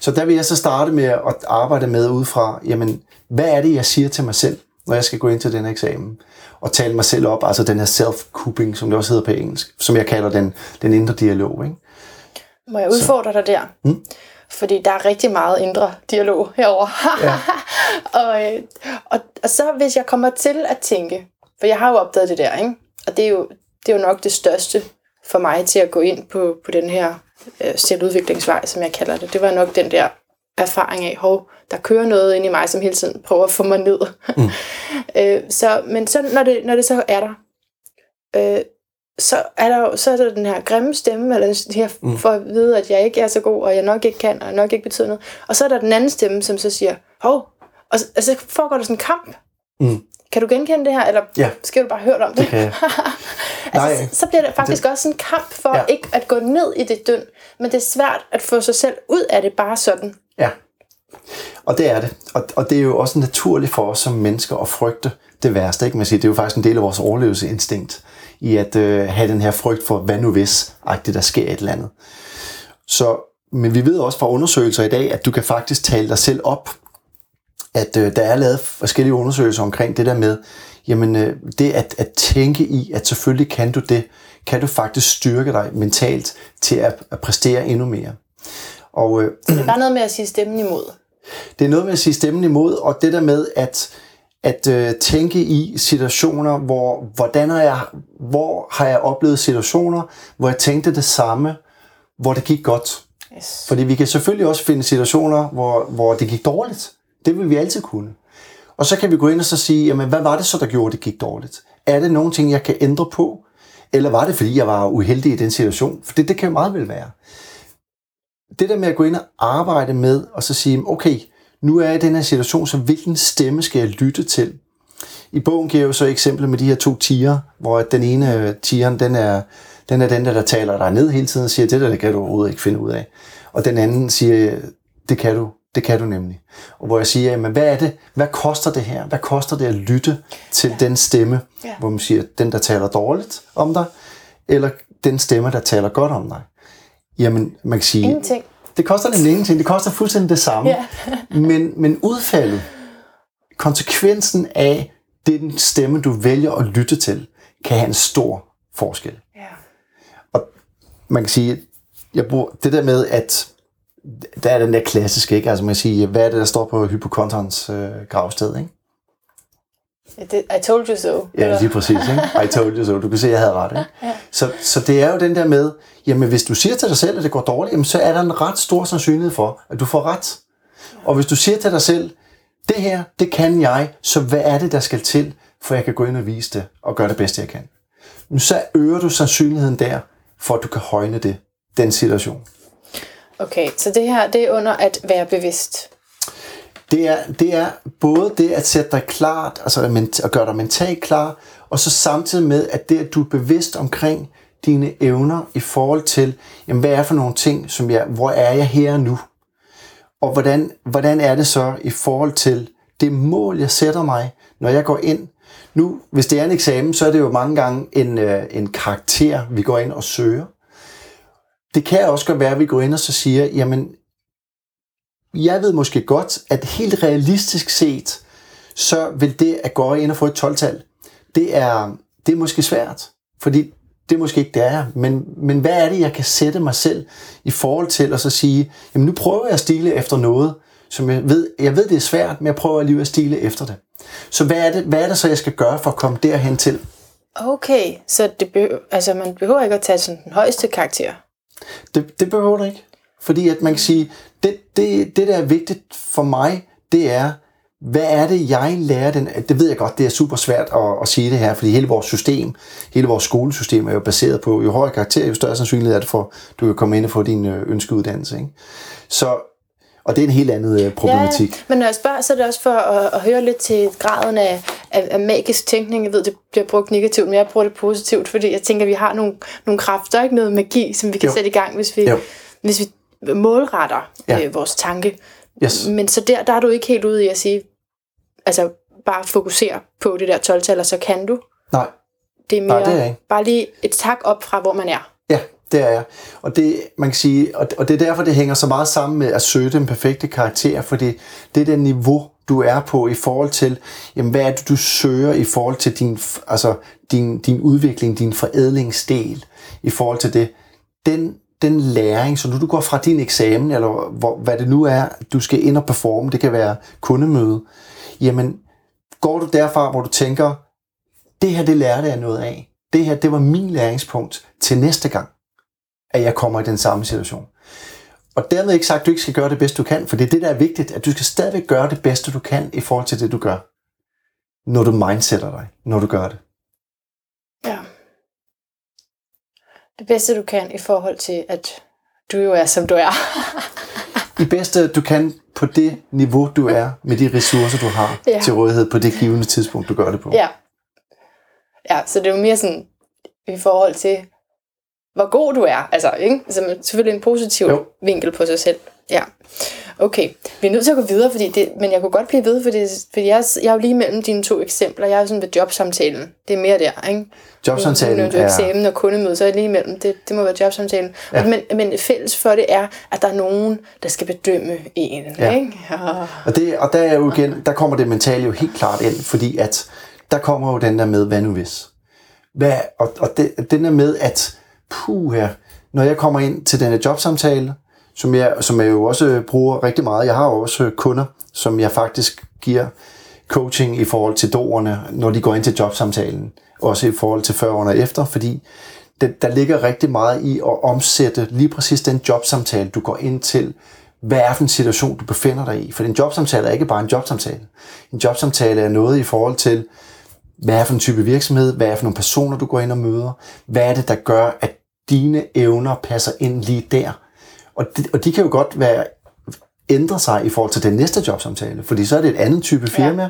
Så der vil jeg så starte med at arbejde med ud fra, jamen, hvad er det, jeg siger til mig selv, når jeg skal gå ind til den her eksamen, og tale mig selv op, altså den her self-cooping, som det også hedder på engelsk, som jeg kalder den, den indre dialog. Ikke? Må jeg udfordre dig der? Mm. Fordi der er rigtig meget indre dialog herover. Ja. og, øh, og, og så hvis jeg kommer til at tænke, for jeg har jo opdaget det der, ikke? og det er, jo, det er jo nok det største for mig til at gå ind på, på den her øh, selvudviklingsvej, som jeg kalder det. Det var nok den der erfaring af, hov, der kører noget ind i mig, som hele tiden prøver at få mig ned. Mm. øh, så, men så, når, det, når det så er der, øh, så er der jo så er der den her grimme stemme, eller det her, mm. for at vide, at jeg ikke er så god, og jeg nok ikke kan, og jeg nok ikke betyder noget. Og så er der den anden stemme, som så siger, hov, og så, altså, foregår der sådan en kamp. Mm. Kan du genkende det her, eller ja. skal du bare høre om det? det altså, Nej, så, så bliver det faktisk det, også en kamp for ja. ikke at gå ned i det døn, men det er svært at få sig selv ud af det bare sådan. Ja, og det er det. Og, og det er jo også naturligt for os som mennesker at frygte det værste. Ikke? Man siger, det er jo faktisk en del af vores overlevelsesinstinkt i at øh, have den her frygt for, hvad nu hvis, det der sker et eller andet. Så, men vi ved også fra undersøgelser i dag, at du kan faktisk tale dig selv op. At øh, der er lavet forskellige undersøgelser omkring det der med, jamen øh, det at, at tænke i, at selvfølgelig kan du det, kan du faktisk styrke dig mentalt til at, at præstere endnu mere. Og, øh, det er bare noget med at sige stemmen imod. Det er noget med at sige stemmen imod, og det der med at at øh, tænke i situationer, hvor, hvordan har jeg, hvor har jeg oplevet situationer, hvor jeg tænkte det samme, hvor det gik godt. Yes. Fordi vi kan selvfølgelig også finde situationer, hvor, hvor det gik dårligt. Det vil vi altid kunne. Og så kan vi gå ind og så sige, jamen, hvad var det så, der gjorde, det gik dårligt? Er det nogle ting, jeg kan ændre på? Eller var det, fordi jeg var uheldig i den situation? For det, det kan jo meget vel være. Det der med at gå ind og arbejde med, og så sige, okay, nu er jeg i den her situation, så hvilken stemme skal jeg lytte til? I bogen giver jeg jo så eksempel med de her to tiger, hvor den ene tigeren, den er, den er den der, der taler dig ned hele tiden og siger, det der, det kan du overhovedet ikke finde ud af. Og den anden siger, det kan du, det kan du nemlig. Og hvor jeg siger, jamen, hvad er det, hvad koster det her? Hvad koster det at lytte til ja. den stemme, ja. hvor man siger, den der taler dårligt om dig, eller den stemme, der taler godt om dig? Jamen, man kan sige... Ingenting. Det koster nemlig ingenting. Det koster fuldstændig det samme. Ja. men, men udfaldet, konsekvensen af den stemme, du vælger at lytte til, kan have en stor forskel. Ja. Og man kan sige, jeg bruger det der med, at der er den der klassiske, ikke? Altså man kan sige, hvad er det, der står på hypokontons øh, gravsted, ikke? I told you so. Ja, lige præcis. Ikke? I told you so. Du kan se, at jeg havde ret. Ikke? Ja. Så, så det er jo den der med, jamen hvis du siger til dig selv, at det går dårligt, jamen, så er der en ret stor sandsynlighed for, at du får ret. Og hvis du siger til dig selv, det her, det kan jeg, så hvad er det, der skal til, for jeg kan gå ind og vise det, og gøre det bedste, jeg kan. Så øger du sandsynligheden der, for at du kan højne det, den situation. Okay, så det her, det er under at være bevidst. Det er, det er både det at sætte dig klart, altså at gøre dig mentalt klar, og så samtidig med, at det, at du er bevidst omkring dine evner i forhold til, jamen, hvad er for nogle ting, som jeg, hvor er jeg her nu? Og hvordan, hvordan er det så i forhold til det mål, jeg sætter mig, når jeg går ind? Nu, hvis det er en eksamen, så er det jo mange gange en, øh, en karakter, vi går ind og søger. Det kan også godt være, at vi går ind og så siger, jamen, jeg ved måske godt, at helt realistisk set, så vil det at gå ind og få et 12-tal, det er, det er måske svært. Fordi det er måske ikke det er, men, men hvad er det, jeg kan sætte mig selv i forhold til at så sige, jamen nu prøver jeg at stile efter noget, som jeg ved, jeg ved det er svært, men jeg prøver alligevel at stile efter det. Så hvad er det, hvad er det så, jeg skal gøre for at komme derhen til? Okay, så det behøver, altså man behøver ikke at tage sådan den højeste karakter? Det, det behøver du ikke. Fordi at man kan sige, det, det, det der er vigtigt for mig, det er, hvad er det, jeg lærer den? Det ved jeg godt, det er super svært at, at sige det her, fordi hele vores system, hele vores skolesystem er jo baseret på, jo højere karakter, jo større sandsynlighed er det for, du kan komme ind og få din øh, ønskeuddannelse. Ikke? Så, og det er en helt anden øh, problematik. Ja, men når jeg spørger, så er det også for at, at høre lidt til graden af, af, af magisk tænkning. Jeg ved, det bliver brugt negativt, men jeg bruger det positivt, fordi jeg tænker, at vi har nogle, nogle kræfter, ikke noget magi, som vi kan jo. sætte i gang, hvis vi, hvis vi målretter ja. øh, vores tanke. Yes. Men så der, der er du ikke helt ude i at sige, altså bare fokusere på det der 12 og så kan du. Nej. Det er mere Nej, det er ikke. bare lige et tak op fra, hvor man er. Ja, det er jeg. Og det, man kan sige, og det er derfor, det hænger så meget sammen med at søge den perfekte karakter, fordi det er det niveau, du er på i forhold til, jamen, hvad er det, du søger i forhold til din, altså, din, din udvikling, din forædlingsdel, i forhold til det. Den den læring, så nu du går fra din eksamen, eller hvor, hvad det nu er, du skal ind og performe, det kan være kundemøde, jamen går du derfra, hvor du tænker, det her, det lærte jeg noget af. Det her, det var min læringspunkt til næste gang, at jeg kommer i den samme situation. Og dermed ikke sagt, at du ikke skal gøre det bedste, du kan, for det er det, der er vigtigt, at du skal stadigvæk gøre det bedste, du kan i forhold til det, du gør. Når du mindsetter dig, når du gør det. Ja. Det bedste, du kan i forhold til, at du jo er, som du er. det bedste, du kan på det niveau, du er, med de ressourcer, du har ja. til rådighed på det givende tidspunkt, du gør det på. Ja. Ja, så det er jo mere sådan i forhold til, hvor god du er. Altså, ikke? Altså, selvfølgelig en positiv jo. vinkel på sig selv. Ja. Okay, vi er nødt til at gå videre, fordi det, men jeg kunne godt blive ved, fordi, fordi jeg, jeg er jo lige mellem dine to eksempler. Jeg er sådan ved jobsamtalen. Det er mere der, ikke? Jobsamtalen er... er... eksamen og kundemøde, så er jeg lige imellem. Det, det må være jobsamtalen. Ja. Men, men fælles for det er, at der er nogen, der skal bedømme en. Ja. Ikke? Ja. Og, det, og der, er jo igen, der kommer det mentale jo helt klart ind, fordi at der kommer jo den der med, hvad nu hvis? Hvad, og, og det, den der med, at puh her, når jeg kommer ind til denne jobsamtale, som jeg, som jeg jo også bruger rigtig meget. Jeg har jo også kunder, som jeg faktisk giver coaching i forhold til doerne, når de går ind til jobsamtalen. Også i forhold til før og efter, fordi det, der ligger rigtig meget i at omsætte lige præcis den jobsamtale, du går ind til. Hvad er for en situation, du befinder dig i? For en jobsamtale er ikke bare en jobsamtale. En jobsamtale er noget i forhold til, hvad er for en type virksomhed, hvad er for nogle personer, du går ind og møder, hvad er det, der gør, at dine evner passer ind lige der. Og de, og de kan jo godt være ændre sig i forhold til den næste jobsamtale, fordi så er det et andet type firma. Ja.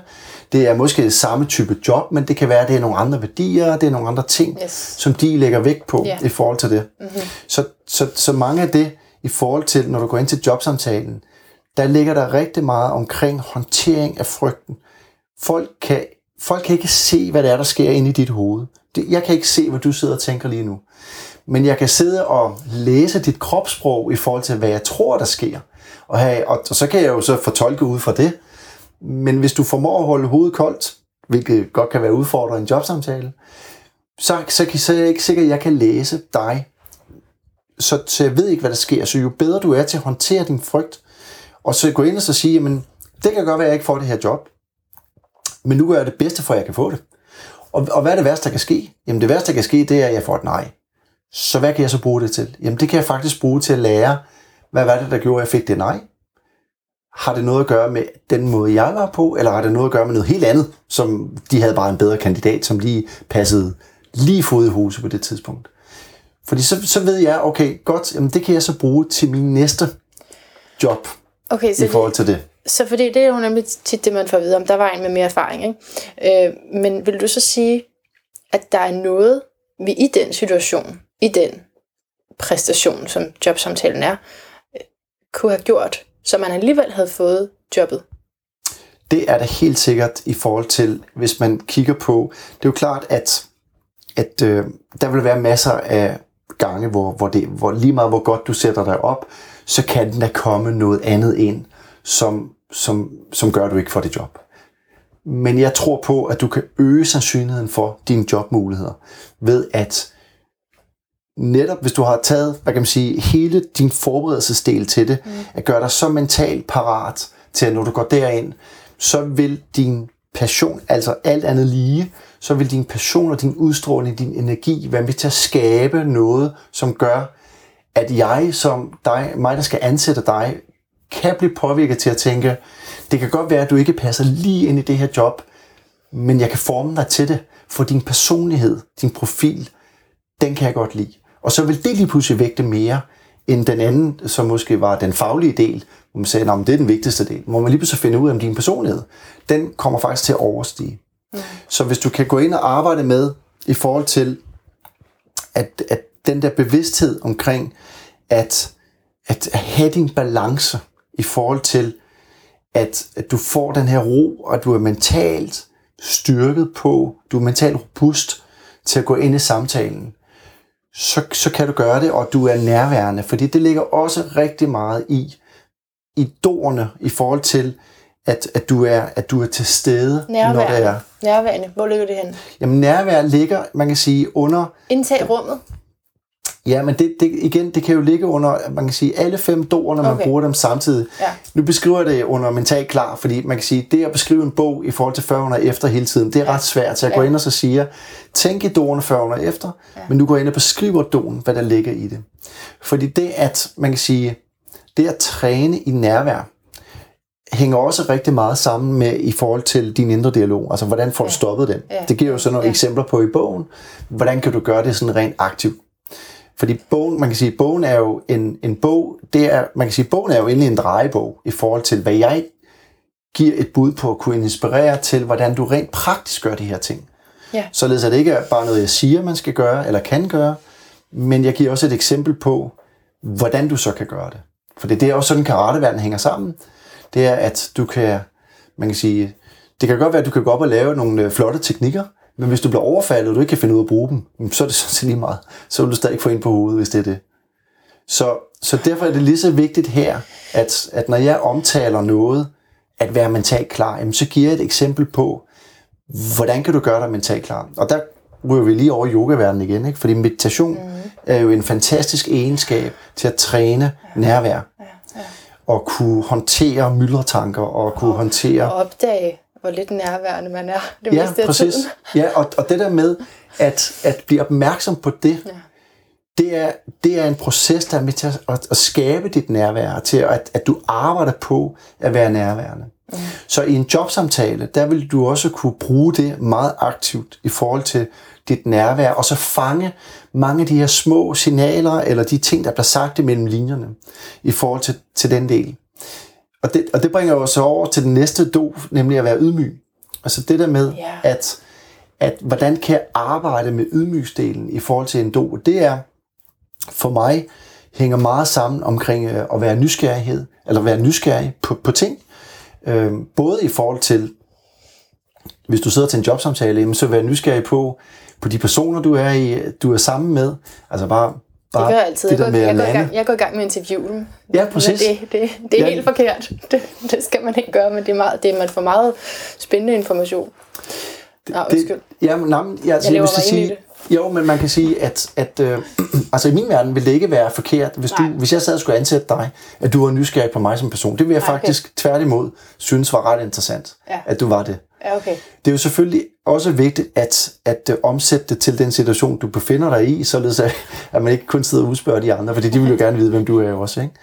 Det er måske det samme type job, men det kan være, at det er nogle andre værdier, det er nogle andre ting, yes. som de lægger vægt på yeah. i forhold til det. Mm-hmm. Så, så, så mange af det i forhold til, når du går ind til jobsamtalen, der ligger der rigtig meget omkring håndtering af frygten. Folk kan, folk kan ikke se, hvad det er, der sker inde i dit hoved. Jeg kan ikke se, hvad du sidder og tænker lige nu men jeg kan sidde og læse dit kropssprog i forhold til, hvad jeg tror, der sker. Og, have, og, og så kan jeg jo så fortolke ud fra det. Men hvis du formår at holde hovedet koldt, hvilket godt kan være udfordrende i en jobsamtale, så, så, kan, så er jeg ikke sikker, at jeg kan læse dig. Så, så jeg ved ikke, hvad der sker. Så jo bedre du er til at håndtere din frygt, og så gå ind og så sige, jamen, det kan godt være, at jeg ikke får det her job, men nu gør jeg det bedste for, at jeg kan få det. Og, og hvad er det værste, der kan ske? Jamen det værste, der kan ske, det er, at jeg får et nej. Så hvad kan jeg så bruge det til? Jamen det kan jeg faktisk bruge til at lære, hvad var det, der gjorde, at jeg fik det nej? Har det noget at gøre med den måde, jeg var på, eller har det noget at gøre med noget helt andet, som de havde bare en bedre kandidat, som lige passede lige fod i huset på det tidspunkt? Fordi så, så ved jeg, okay, godt, jamen det kan jeg så bruge til min næste job okay, så i forhold til det. Så fordi det er jo nemlig tit det, man får at vide, om der var en med mere erfaring. Ikke? Øh, men vil du så sige, at der er noget, vi i den situation i den præstation, som jobsamtalen er, øh, kunne have gjort, så man alligevel havde fået jobbet? Det er da helt sikkert i forhold til, hvis man kigger på, det er jo klart, at, at øh, der vil være masser af gange, hvor, hvor, det, hvor lige meget hvor godt du sætter dig op, så kan den der komme noget andet ind, som, som, som gør, at du ikke får det job. Men jeg tror på, at du kan øge sandsynligheden for dine jobmuligheder ved at netop hvis du har taget, hvad kan man sige, hele din forberedelsesdel til det, mm. at gøre dig så mentalt parat til, at når du går derind, så vil din passion, altså alt andet lige, så vil din passion og din udstråling, din energi være med til at skabe noget, som gør, at jeg som dig, mig der skal ansætte dig, kan blive påvirket til at tænke, det kan godt være, at du ikke passer lige ind i det her job, men jeg kan forme dig til det, for din personlighed, din profil, den kan jeg godt lide. Og så vil det lige pludselig vægte mere end den anden, som måske var den faglige del, hvor man sagde, at det er den vigtigste del. Hvor man lige pludselig finder ud af, om din personlighed, den kommer faktisk til at overstige. Mm. Så hvis du kan gå ind og arbejde med, i forhold til, at, at den der bevidsthed omkring, at, at have din balance i forhold til, at, at du får den her ro, og du er mentalt styrket på, du er mentalt robust til at gå ind i samtalen så, så kan du gøre det, og du er nærværende, fordi det ligger også rigtig meget i, i dorene i forhold til, at, at, du er, at du er til stede, når det er. Nærværende. Hvor ligger det hen? Jamen nærvær ligger, man kan sige, under... Indtag rummet? Ja, men det, det, igen, det kan jo ligge under, man kan sige, alle fem doer, når man okay. bruger dem samtidig. Ja. Nu beskriver jeg det under mental klar, fordi man kan sige, det at beskrive en bog i forhold til 40 efter hele tiden, det er ja. ret svært. Så jeg ja. går ind og så siger, tænk i doerne 40 efter, ja. men nu går jeg ind og beskriver doen, hvad der ligger i det. Fordi det at, man kan sige, det at træne i nærvær, hænger også rigtig meget sammen med i forhold til din indre dialog. Altså, hvordan får du stoppet den? Ja. Det giver jo sådan nogle Ja. eksempler på i bogen. Hvordan kan du gøre det sådan rent aktivt? Fordi bogen, man kan sige, bogen er jo en, en bog, det er, man kan sige, bogen er jo egentlig en drejebog i forhold til, hvad jeg giver et bud på at kunne inspirere til, hvordan du rent praktisk gør de her ting. Ja. Således at det ikke er bare noget, jeg siger, man skal gøre, eller kan gøre, men jeg giver også et eksempel på, hvordan du så kan gøre det. For det er også sådan, karateverden hænger sammen. Det er, at du kan, man kan sige, det kan godt være, at du kan gå op og lave nogle øh, flotte teknikker, men hvis du bliver overfaldet, og du ikke kan finde ud af at bruge dem, jamen, så er det sådan set lige meget. Så vil du stadig få ind på hovedet, hvis det er det. Så, så derfor er det lige så vigtigt her, at, at når jeg omtaler noget, at være mentalt klar, jamen, så giver jeg et eksempel på, hvordan kan du gøre dig mentalt klar? Og der ryger vi lige over yogaverdenen igen, ikke? fordi meditation mm. er jo en fantastisk egenskab til at træne nærvær. Og kunne håndtere myldretanker, og kunne håndtere Og opdage, hvor lidt nærværende man er det Ja, meste af præcis. tiden. Ja, og, og det der med at, at blive opmærksom på det, Ja. det, er, det er en proces, der er med til at, at, at skabe dit nærvær, til at, at du arbejder på at være nærværende. Mm. Så i en jobsamtale, der vil du også kunne bruge det meget aktivt i forhold til dit nærvær, og så fange mange af de her små signaler, eller de ting, der bliver sagt imellem linjerne, i forhold til, til den del. Og det, og det bringer os over til den næste do, nemlig at være ydmyg. Altså det der med, Ja. at, at hvordan kan jeg arbejde med ydmygsdelen i forhold til en do, det er for mig hænger meget sammen omkring øh, at være nysgerrighed, eller være nysgerrig på, på ting. Øh, både i forhold til, hvis du sidder til en jobsamtale, så være nysgerrig på, på de personer, du er i, du er sammen med. Altså bare, Det bare gør jeg altid. det Jeg går, jeg, går gang, jeg går i gang med at interviewe dem. Ja, Men præcis. det, det, det er Ja. helt forkert. Det, det skal man ikke gøre, men det er, meget, det er, man får meget spændende information. Nå, undskyld. Det, ja, nej, jeg, altså, Jeg jeg, vil sige, jo, men man kan sige, at, at øh, altså i min verden vil det ikke være forkert, hvis, du, Nej. hvis jeg sad og skulle ansætte dig, at du var nysgerrig på mig som person. Det vil jeg Nej, okay. faktisk tværtimod synes var ret interessant, Ja. at du var det. Ja, okay. Det er jo selvfølgelig også vigtigt at, at øh, omsætte det til den situation, du befinder dig i, således at, at man ikke kun sidder og udspørger de andre, fordi de vil jo gerne vide, hvem du er også. Ikke?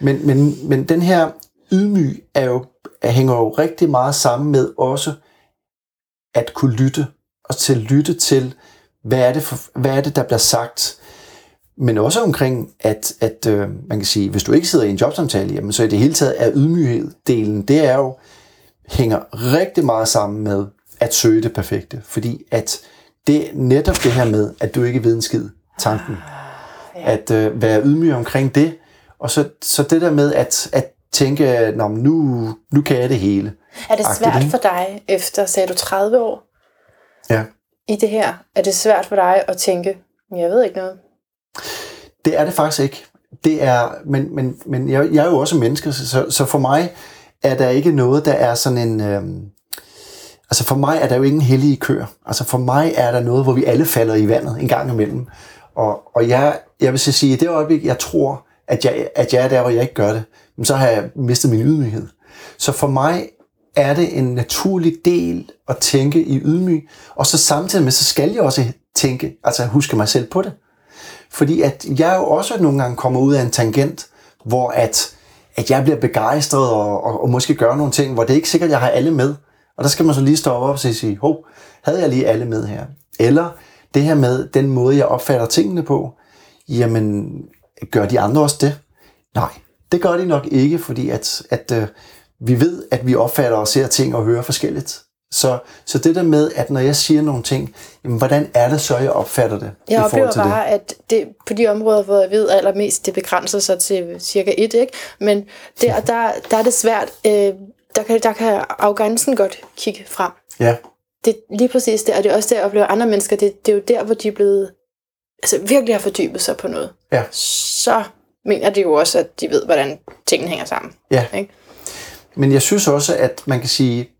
Men, men, men den her ydmyg er jo, er, hænger jo rigtig meget sammen med også at kunne lytte, og til at lytte til, hvad er det, for, hvad er det der bliver sagt, men også omkring, at, at øh, man kan sige, hvis du ikke sidder i en jobsamtale, jamen, så i det hele taget er ydmyghed-delen, det er jo, hænger rigtig meget sammen med at søge det perfekte. Fordi at det netop det her med, at du ikke ved en skid, tanken. At øh, være ydmyg omkring det, og så, så det der med at, at tænke, Nå, nu, nu kan jeg det hele. Er det svært for dig, efter, sagde du 30 år Ja. i det her, er det svært for dig at tænke, jeg ved ikke noget? Det er det faktisk ikke. Det er, men, men, men jeg, jeg er jo også menneske, så, så for mig er der ikke noget, der er sådan en... Øhm, altså for mig er der jo ingen hellige køer. Altså for mig er der noget, hvor vi alle falder i vandet en gang imellem. Og, og jeg, jeg vil så sige, at i det øjeblik, jeg tror, at jeg, at jeg er der, hvor jeg ikke gør det, så har jeg mistet min ydmyghed. Så for mig er det en naturlig del at tænke i ydmyg, og så samtidig med, så skal jeg også tænke, altså huske mig selv på det. Fordi at jeg jo også nogle gange kommer ud af en tangent, hvor at, at jeg bliver begejstret og, og, og måske gør nogle ting, hvor det er ikke sikkert, at jeg har alle med. Og der skal man så lige stoppe op og sige, hov, havde jeg lige alle med her? Eller det her med den måde, jeg opfatter tingene på, jamen, gør de andre også det? Nej, det gør de nok ikke, fordi at, at øh, vi ved, at vi opfatter og ser ting og hører forskelligt. Så, så det der med, at når jeg siger nogle ting, jamen, hvordan er det så, jeg opfatter det? Jeg oplever til det? bare, at det, på de områder, hvor jeg ved allermest, det begrænser sig til cirka et, ikke? men der, der, der er det svært. Øh, der, kan, der kan afgrænsen godt kigge frem. Ja, Det er lige præcis det, og det er også der, jeg oplever andre mennesker, det, det er jo der, hvor de er blevet, altså virkelig har fordybet sig på noget. ja, Så mener de jo også, at de ved, hvordan tingene hænger sammen. ja. Ikke? Men jeg synes også, at man kan sige,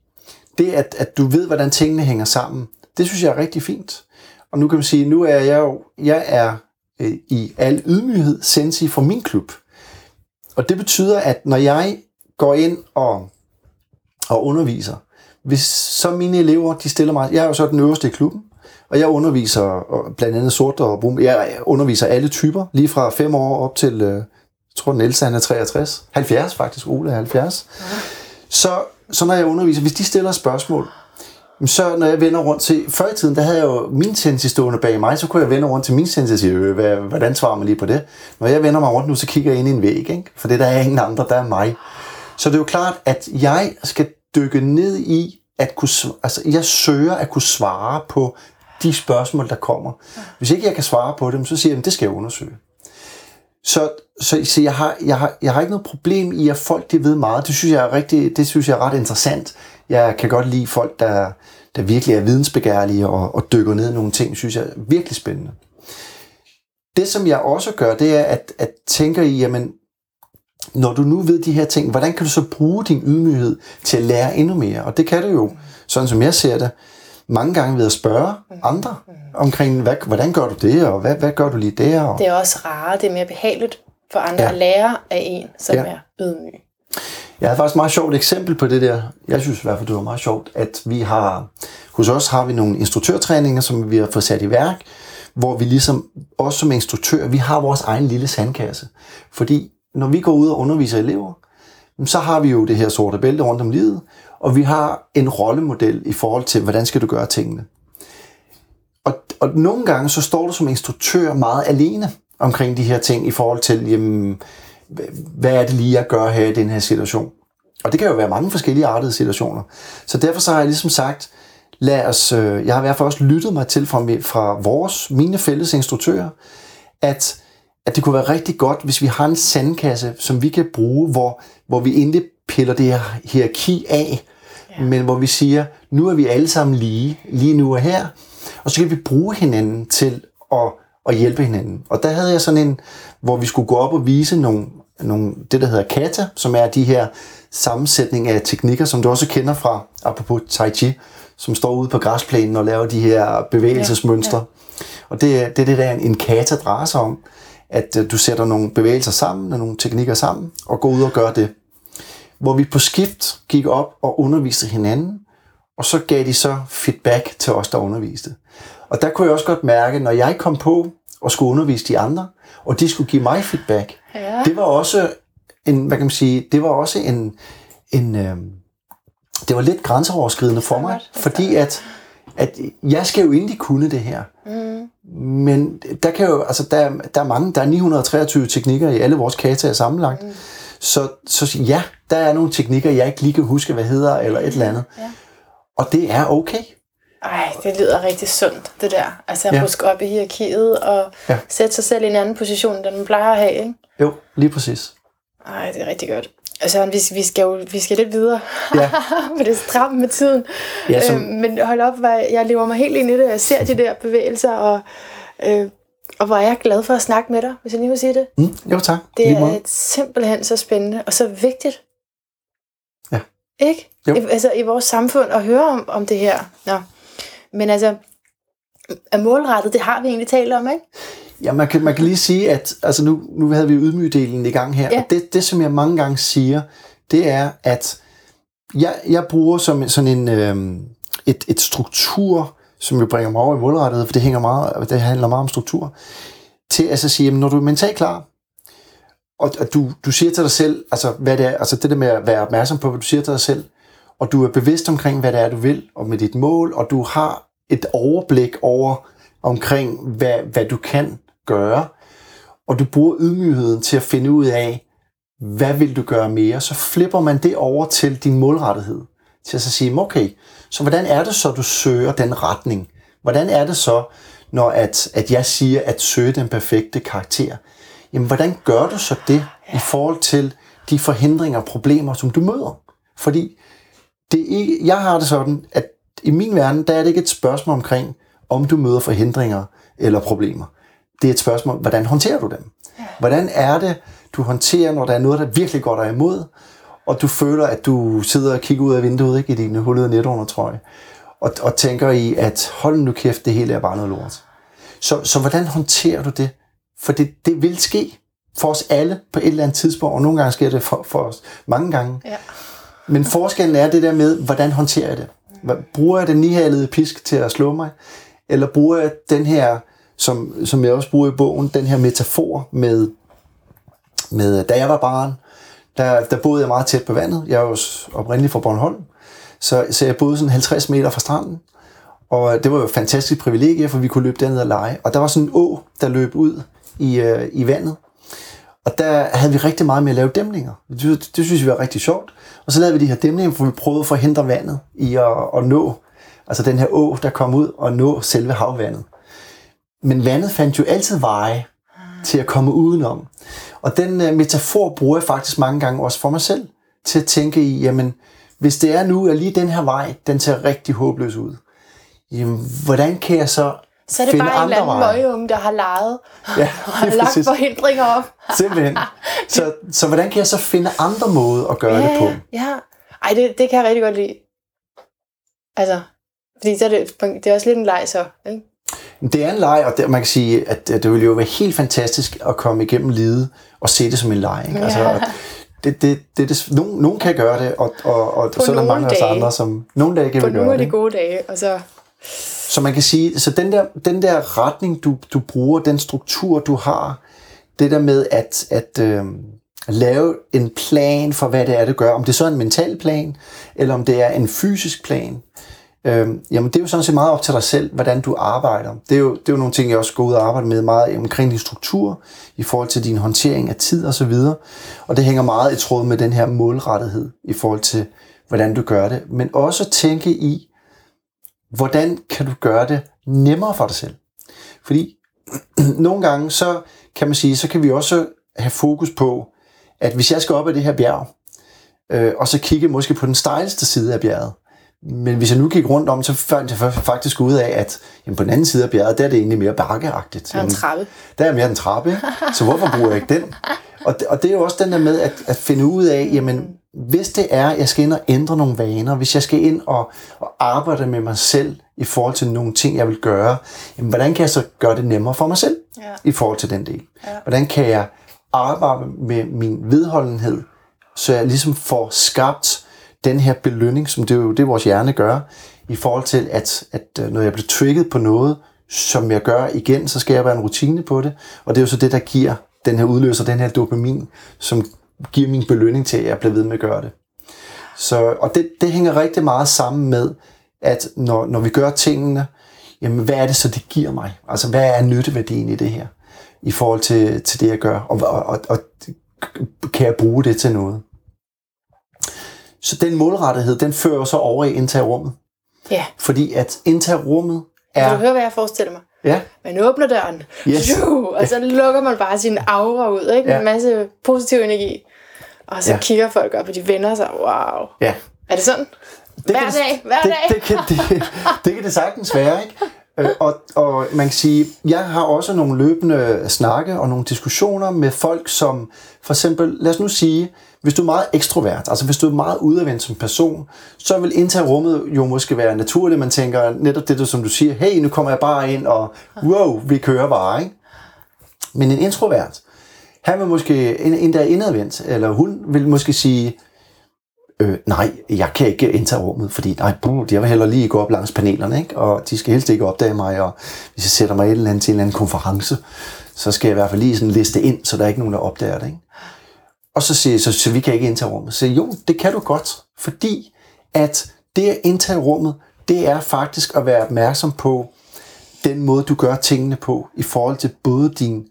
det at, at du ved, hvordan tingene hænger sammen, det synes jeg er rigtig fint. Og nu kan man sige, nu er jeg jo, jeg er øh, i al ydmyghed sensi for min klub. Og det betyder, at når jeg går ind og, og underviser, hvis så mine elever, de stiller mig, jeg er jo så den øverste i klubben, og jeg underviser og blandt andet sort og brun, jeg underviser alle typer, lige fra 5 år op til øh, Jeg tror, Niels han er 63. 70 faktisk. Ole er 70. Ja. Så, så når jeg underviser, hvis de stiller spørgsmål, så når jeg vender rundt til, før i tiden, der havde jeg jo min sensei stående bag mig, så kunne jeg vende rundt til min sensei og sige, øh, hvad, hvordan svarer man lige på det? Når jeg vender mig rundt nu, så kigger jeg ind i en væg, ikke? for det der er ingen andre, der er mig. Så det er jo klart, at jeg skal dykke ned i, at kunne, altså jeg søger at kunne svare på de spørgsmål, der kommer. Hvis ikke jeg kan svare på dem, så siger jeg, at det skal jeg undersøge. Så, så, så jeg, har, jeg, har, jeg har ikke noget problem i, at folk de ved meget. Det synes jeg er, rigtig, det synes jeg er ret interessant. Jeg kan godt lide folk, der, der virkelig er vidensbegærlige og, og dykker ned i nogle ting, synes jeg er virkelig spændende. Det, som jeg også gør, det er at, at tænke i, jamen, når du nu ved de her ting, hvordan kan du så bruge din ydmyghed til at lære endnu mere? Og det kan du jo, sådan som jeg ser det, mange gange ved at spørge andre omkring, hvad, hvordan gør du det, og hvad, hvad gør du lige der? Og... Det er også rart, det er mere behageligt for andre ja. at lære af en, som ja. er ydmyg. Jeg havde faktisk et meget sjovt eksempel på det der. Jeg synes i hvert fald, det var meget sjovt, at vi har, hos os har vi nogle instruktørtræninger, som vi har fået sat i værk, hvor vi ligesom, også som instruktør, vi har vores egen lille sandkasse. Fordi når vi går ud og underviser elever, så har vi jo det her sorte bælte rundt om livet, og vi har en rollemodel i forhold til, hvordan skal du gøre tingene. Og, og nogle gange så står du som instruktør meget alene omkring de her ting i forhold til, jamen, hvad er det lige, jeg gør her i den her situation? Og det kan jo være mange forskellige artede situationer. Så derfor så har jeg ligesom sagt, lad os, øh, jeg har i hvert fald også lyttet mig til fra, fra vores, mine fælles instruktører, at, at det kunne være rigtig godt, hvis vi har en sandkasse, som vi kan bruge, hvor, hvor vi egentlig piller det her hierarki af, ja. men hvor vi siger, nu er vi alle sammen lige, lige nu og her, og så kan vi bruge hinanden til at, at hjælpe hinanden. Og der havde jeg sådan en, hvor vi skulle gå op og vise nogle, nogle det, der hedder kata, som er de her sammensætning af teknikker, som du også kender fra, apropos tai chi, som står ude på græsplænen og laver de her bevægelsesmønstre. Ja, ja. Og det, det er det, der en kata drejer sig om, at øh, du sætter nogle bevægelser sammen, og nogle teknikker sammen, og går ud og gør det. Hvor vi på skift gik op og underviste hinanden, og så gav de så feedback til os, der underviste. Og der kunne jeg også godt mærke, når jeg kom på og skulle undervise de andre, og de skulle give mig feedback, ja. det var også en, hvad kan man sige, det var også en, en øh, det var lidt grænseoverskridende for mig, fordi at, at jeg skal jo egentlig kunne det her. Mm. Men der kan jo, altså der, der er mange, der er 923 teknikker i alle vores kataer sammenlagt. Mm. Så, så ja, der er nogle teknikker, jeg ikke lige kan huske, hvad hedder, eller et eller andet. Ja. Og det er okay. Ej, det lyder rigtig sundt, det der. Altså at ja. huske op i hierarkiet og ja. sætte sig selv i en anden position, end man plejer at have, ikke? Jo, lige præcis. Ej, det er rigtig godt. Altså, vi, vi skal jo vi skal lidt videre, ja. for det er stramt med tiden. Ja, som... øh, men hold op, jeg lever mig helt ind i det. Jeg ser de der bevægelser, og, øh, og hvor er jeg glad for at snakke med dig, hvis jeg lige må sige det. Mm, jo, tak. Det er simpelthen så spændende, og så vigtigt. Ja. Ikke? Jo. I, altså, i vores samfund at høre om, om det her. Nå. Men altså, er målrettet, det har vi egentlig talt om, ikke? Ja, man kan, man kan lige sige, at altså nu, nu havde vi ydmygdelen i gang her, ja. og det, det, som jeg mange gange siger, det er, at jeg, jeg bruger som sådan en, øh, et, et struktur, som jo bringer mig over i målrettet, for det, hænger meget, det handler meget om struktur, til at så sige, at når du er mentalt klar, og, og du, du siger til dig selv, altså, hvad det er, altså det der med at være opmærksom på, hvad du siger til dig selv, og du er bevidst omkring, hvad det er, du vil, og med dit mål, og du har et overblik over omkring, hvad, hvad du kan, gøre, og du bruger ydmygheden til at finde ud af, hvad vil du gøre mere, så flipper man det over til din målrettighed. Til at så sige, okay, så hvordan er det så, du søger den retning? Hvordan er det så, når at, at jeg siger at søge den perfekte karakter? Jamen, hvordan gør du så det i forhold til de forhindringer og problemer, som du møder? Fordi det er ikke, jeg har det sådan, at i min verden, der er det ikke et spørgsmål omkring, om du møder forhindringer eller problemer det er et spørgsmål, hvordan håndterer du dem? Hvordan er det, du håndterer, når der er noget, der virkelig går dig imod, og du føler, at du sidder og kigger ud af vinduet ikke, i din hullede netundertrøje, og, og tænker i, at hold nu kæft, det hele er bare noget lort. Så, så hvordan håndterer du det? For det, det vil ske for os alle på et eller andet tidspunkt, og nogle gange sker det for, for os mange gange. Ja. Men forskellen er det der med, hvordan håndterer jeg det? Bruger jeg den nihalede pisk til at slå mig? Eller bruger jeg den her som, som jeg også bruger i bogen, den her metafor med, med, da jeg var barn, der, der boede jeg meget tæt på vandet. Jeg er jo oprindelig fra Bornholm, så, så jeg boede sådan 50 meter fra stranden. Og øh, det var jo et fantastisk privilegie, for vi kunne løbe derned og lege. Og der var sådan en å, der løb ud i, øh, i vandet. Og der havde vi rigtig meget med at lave dæmninger. Det, det synes vi var rigtig sjovt. Og så lavede vi de her dæmninger, hvor vi prøvede at forhindre vandet i at, at nå, altså den her å, der kom ud og nå selve havvandet. Men vandet fandt jo altid veje til at komme udenom. Og den uh, metafor bruger jeg faktisk mange gange også for mig selv, til at tænke i, jamen, hvis det er nu, at lige den her vej, den ser rigtig håbløs ud, jamen, hvordan kan jeg så Så er det finde bare en eller anden møgeunge, der har leget Ja, og har lagt præcis. forhindringer op. Simpelthen. Så, så hvordan kan jeg så finde andre måder at gøre ja, det på? Ja, ja. Ej, det, det kan jeg rigtig godt lide. Altså, fordi så er det, det er også lidt en leg så, ikke? Det er en leg, og det, man kan sige, at det ville jo være helt fantastisk at komme igennem livet og se det som en leg. Ikke? Altså, Ja. og det, det, det, det, nogen, nogen kan gøre det, og, og, og På så er der mange af os andre, som nogle dage kan På vi gøre nogle af det. de gode dage, og så... Så man kan sige, så den der, den der retning, du, du bruger, den struktur, du har, det der med at, at øh, lave en plan for, hvad det er, du gør, om det så er en mental plan, eller om det er en fysisk plan, øh, jamen det er jo sådan set meget op til dig selv, hvordan du arbejder. Det er jo, det er jo nogle ting, jeg også går ud og arbejder med meget omkring din struktur, i forhold til din håndtering af tid og så videre. Og det hænger meget i tråd med den her målrettighed, i forhold til, hvordan du gør det. Men også tænke i, hvordan kan du gøre det nemmere for dig selv? Fordi nogle gange, så kan man sige, så kan vi også have fokus på, at hvis jeg skal op ad det her bjerg, øh, og så kigge måske på den stejleste side af bjerget, men hvis jeg nu kigger rundt om, så fandt jeg faktisk ud af, at jamen, på den anden side af bjerget, der er det egentlig mere bakkeagtigt. Der er en trappe. der er mere en trappe, så hvorfor bruger jeg ikke den? Og det, og det er jo også den der med at, at finde ud af, jamen, hvis det er, at jeg skal ind og ændre nogle vaner, hvis jeg skal ind og, og arbejde med mig selv i forhold til nogle ting, jeg vil gøre, jamen, hvordan kan jeg så gøre det nemmere for mig selv Ja. i forhold til den del? Hvordan kan jeg arbejde med min vedholdenhed, så jeg ligesom får skabt den her belønning, som det er jo det, vores hjerne gør, i forhold til, at, at øh, når jeg bliver trigget på noget, som jeg gør igen, så skal jeg være en rutine på det. Og det er jo så det, der giver den her udløser, den her dopamin, som giver min belønning til, at jeg bliver ved med at gøre det. Så, og det, det hænger rigtig meget sammen med, at når, når vi gør tingene, jamen hvad er det så, det giver mig? Altså hvad er nytteværdien i det her? I forhold til, til det, jeg gør? Og, og, og, og kan jeg bruge det til noget? Så den målrettighed, den fører så over i indtagerummet. Ja. Fordi at indtagerummet Kan du er... høre, hvad jeg forestiller mig? Ja, Man åbner døren, Yes. Shoo, og så lukker man bare sin aura ud, ikke? Ja. En masse positiv energi. Og så Ja. kigger folk op, og de vender sig. Wow. ja. Er det sådan? Det Hver kan, dag, hver det, dag. Det kan det, det kan det sagtens være, ikke? Øh, Og, og man kan sige, jeg har også nogle løbende snakke og nogle diskussioner med folk, som for eksempel, lad os nu sige, hvis du er meget ekstrovert, altså hvis du er meget udadvendt som person, så vil indtage rummet jo måske være naturligt. Man tænker netop det, som du siger, hey, nu kommer jeg bare ind, og wow, vi kører bare, ikke? Men en introvert, han vil måske, en, en der er indadvendt, eller hun vil måske sige, øh, nej, jeg kan ikke indtage rummet, fordi nej, buh, jeg vil hellere lige gå op langs panelerne, ikke? og de skal helst ikke opdage mig, og hvis jeg sætter mig et eller andet til en eller anden konference, så skal jeg i hvert fald lige sådan liste ind, så der er ikke nogen, der opdager det. Ikke? Og så siger jeg, så, så vi kan ikke indtage rummet. Så jo, det kan du godt, fordi at det at indtage rummet, det er faktisk at være opmærksom på den måde, du gør tingene på, i forhold til både din,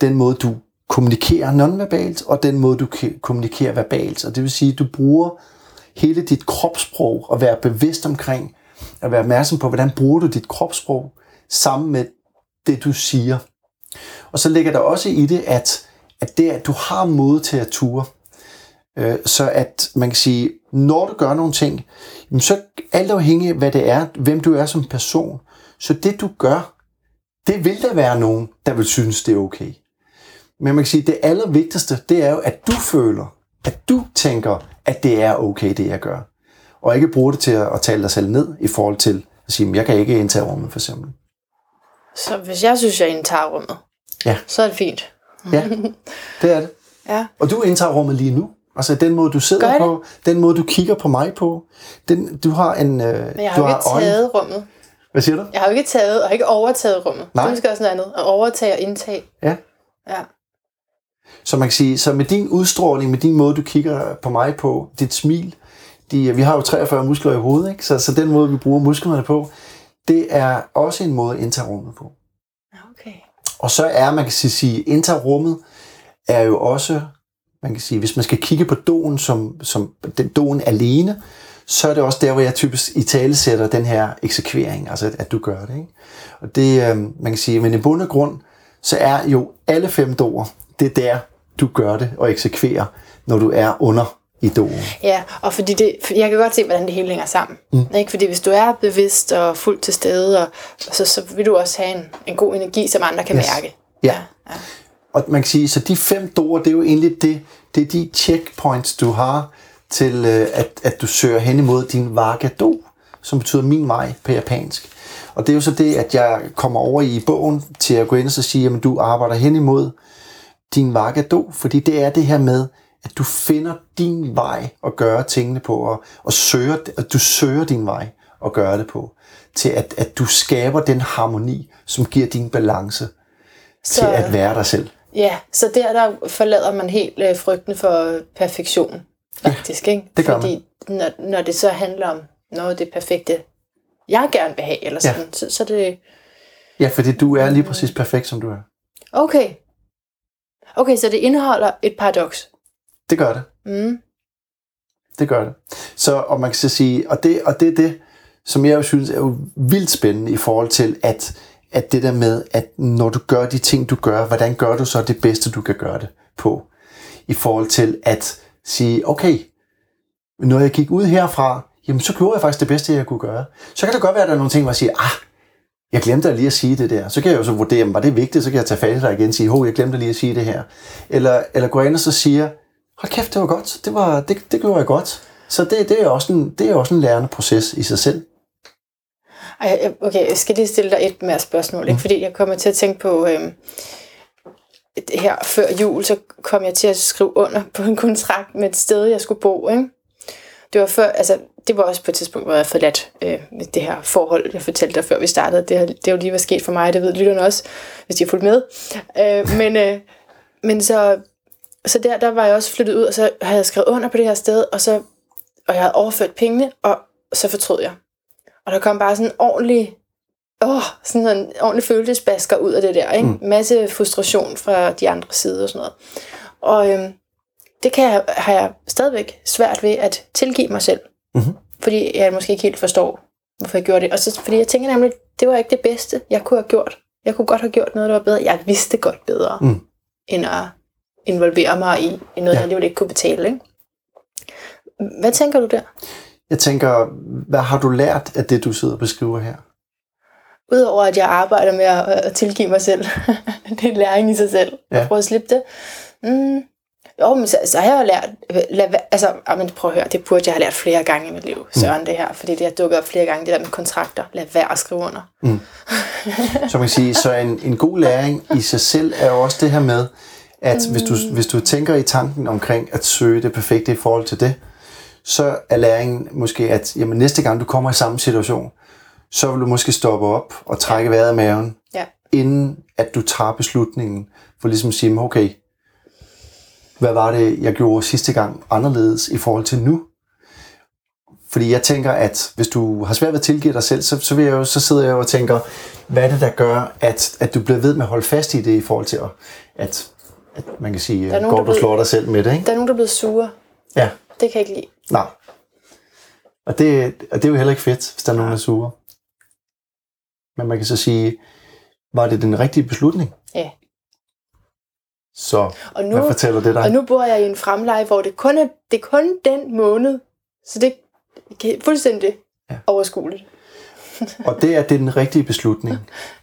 den måde, du kommunikerer nonverbalt, og den måde, du kommunikerer verbalt. Og det vil sige, at du bruger hele dit kropssprog og være bevidst omkring, at være opmærksom på, hvordan bruger du dit kropssprog sammen med det, du siger. Og så ligger der også i det, at, at det, at du har mod til at ture, øh, så at man kan sige, når du gør nogle ting, jamen så alt afhængig af, hvad det er, hvem du er som person, så det du gør, det vil der være nogen, der vil synes, det er okay. Men man kan sige, det allervigtigste, det er jo, at du føler, at du tænker, at det er okay, det jeg gør. Og ikke bruge det til at, at tale dig selv ned i forhold til at sige, jeg kan ikke indtage rummet, for eksempel. Så hvis jeg synes, jeg indtager rummet, Ja. så er det fint. Ja, det er det. Ja. Og du indtager rummet lige nu. Altså den måde, du sidder på, den måde, du kigger på mig på. Den, du har en... Øh, Men jeg du har ikke øjne- taget rummet. Hvad siger du? Jeg har jo ikke taget og ikke overtaget rummet. Nej. Det er måske også noget andet. At overtage og indtage. Ja. Ja. Så man kan sige, så med din udstråling, med din måde, du kigger på mig på, dit smil, de, vi har jo 43 muskler i hovedet, ikke? Så, så den måde, vi bruger musklerne på, det er også en måde at indtage rummet på. Og så er, man kan sige, interrummet er jo også, man kan sige, hvis man skal kigge på doen som, som den doen alene, så er det også der, hvor jeg typisk i tale sætter den her eksekvering, altså at, at du gør det. Ikke? Og det, øh, man kan sige, men i bund og grund, så er jo alle fem doer, det er der, du gør det og eksekverer, når du er under i doen. Ja, og fordi det, for jeg kan godt se, hvordan det hele hænger sammen. Mm. Ikke? Fordi hvis du er bevidst og fuldt til stede, og, så, så vil du også have en, en god energi, som andre kan Yes. mærke. Ja. ja. Og man kan sige, så de fem doer, det er jo egentlig det, det er de checkpoints, du har til, øh, at, at du søger hen imod din Varga-do, som betyder min vej på japansk. Og det er jo så det, at jeg kommer over i bogen til at gå ind og så sige, at du arbejder hen imod din Varga-do, fordi det er det her med, at du finder din vej at gøre tingene på, og, og søger, at du søger din vej at gøre det på, til at, at du skaber den harmoni, som giver din balance til at være dig selv. Ja, så der, der forlader man helt øh, frygten for perfektion, faktisk. ikke? det gør Fordi når, når det så handler om noget af det perfekte, jeg gerne vil have, eller Ja. sådan, så, så er det... Ja, fordi du er lige præcis perfekt, som du er. Okay. Okay, så det indeholder et paradoks. Det gør det. Mm. Det gør det. Så, og man kan så sige, og det, og det er det, som jeg jo synes er jo vildt spændende i forhold til, at, at det der med, at når du gør de ting, du gør, hvordan gør du så det bedste, du kan gøre det på? I forhold til at sige, okay, når jeg gik ud herfra, jamen så gjorde jeg faktisk det bedste, jeg kunne gøre. Så kan det godt være, at der er nogle ting, hvor jeg siger, ah, jeg glemte lige at sige det der. Så kan jeg jo så vurdere, var det vigtigt, så kan jeg tage fat i dig igen og sige, hov, jeg glemte lige at sige det her. Eller, eller gå ind og så siger, hold kæft, det var godt, det, var, det, det gjorde jeg godt. Så det, det, er også en, det er også en lærende proces i sig selv. Ej, okay, jeg skal lige stille dig et mere spørgsmål, ikke? fordi jeg kommer til at tænke på, det her før jul, så kom jeg til at skrive under på en kontrakt med et sted, jeg skulle bo. Ikke? Det var før, altså, det var også på et tidspunkt, hvor jeg forladt øh, det her forhold, jeg fortalte dig før vi startede. Det, det er jo lige, hvad sket for mig, det ved lytterne også, hvis de har fulgt med. Øh, men, øh, men så, så der, der var jeg også flyttet ud, og så havde jeg skrevet under på det her sted, og, så, og jeg havde overført pengene, og så fortrød jeg. Og der kom bare sådan en ordentlig, åh, sådan en ordentlig følelsesbasker ud af det der, ikke? Mm. Masse frustration fra de andre sider og sådan noget. Og øhm, det kan jeg, har jeg stadigvæk svært ved at tilgive mig selv. Mhm. Fordi jeg måske ikke helt forstår, hvorfor jeg gjorde det. Og så, fordi jeg tænker nemlig, det var ikke det bedste, jeg kunne have gjort. Jeg kunne godt have gjort noget, der var bedre. Jeg vidste godt bedre, Mm. end at involvere mig i, i noget, Ja. jeg alligevel ikke kunne betale. Ikke? Hvad tænker du der? Jeg tænker, hvad har du lært af det, du sidder og beskriver her? Udover at jeg arbejder med at, at tilgive mig selv. det er en læring i sig selv. Ja. At prøve at slippe det. Mm. Jo, men så, så har jeg jo lært... Lad, altså, ah, men prøv at høre, det burde jeg have lært flere gange i mit liv, Søren, det her. Fordi det har dukket op flere gange, det der med kontrakter. Lad være at skrive under. Så man kan sige, så en, en god læring i sig selv er jo også det her med, at hvis, du, hvis du tænker i tanken omkring at søge det perfekte i forhold til det, så er læringen måske, at jamen, næste gang du kommer i samme situation, så vil du måske stoppe op og trække vejret i maven, Ja. inden at du tager beslutningen, for ligesom at sige, okay, hvad var det, jeg gjorde sidste gang anderledes i forhold til nu? Fordi jeg tænker, at hvis du har svært ved at tilgive dig selv, så, så, vil jeg jo, så sidder jeg jo og tænker, hvad er det, der gør, at, at du bliver ved med at holde fast i det i forhold til, at, at, at man kan sige, er nogen, går du slår dig selv med det, ikke? Der er nogen, der er blevet sure. Ja, Det kan jeg ikke lide. nej. Og det, og det er jo heller ikke fedt, hvis der er nogen, der er sure. Men man kan så sige, var det den rigtige beslutning? Ja. Så Og nu, hvad fortæller det dig? og nu bor jeg i en fremleje, hvor det kun er, det er kun den måned. Så det er fuldstændig Ja. overskueligt. Og det er, det er den rigtige beslutning.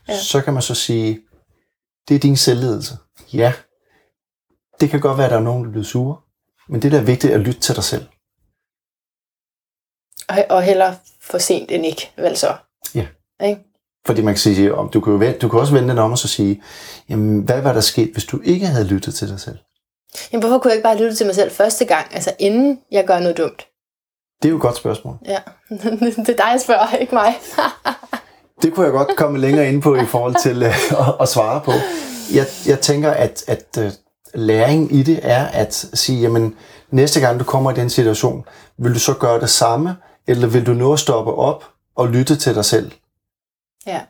Ja. Så kan man så sige, det er din selvledelse. Ja, det kan godt være, at der er nogen, der bliver sure. Men det der er vigtigt at lytte til dig selv. Og, og heller for sent end ikke, vel så. Ja. Ikke? Fordi man kan sige, om du kan, jo du kan også vende den om og så sige, jamen, hvad var der sket, hvis du ikke havde lyttet til dig selv? Jamen, hvorfor kunne jeg ikke bare lytte til mig selv første gang, altså inden jeg gør noget dumt? Det er jo et godt spørgsmål. Ja, det er dig, jeg spørger, ikke mig. Det kunne jeg godt komme længere ind på i forhold til øh, at, at svare på. Jeg, jeg tænker, at, at, øh, læring i det er at sige, jamen næste gang du kommer i den situation, vil du så gøre det samme, eller vil du nå at stoppe op og lytte til dig selv? Ja.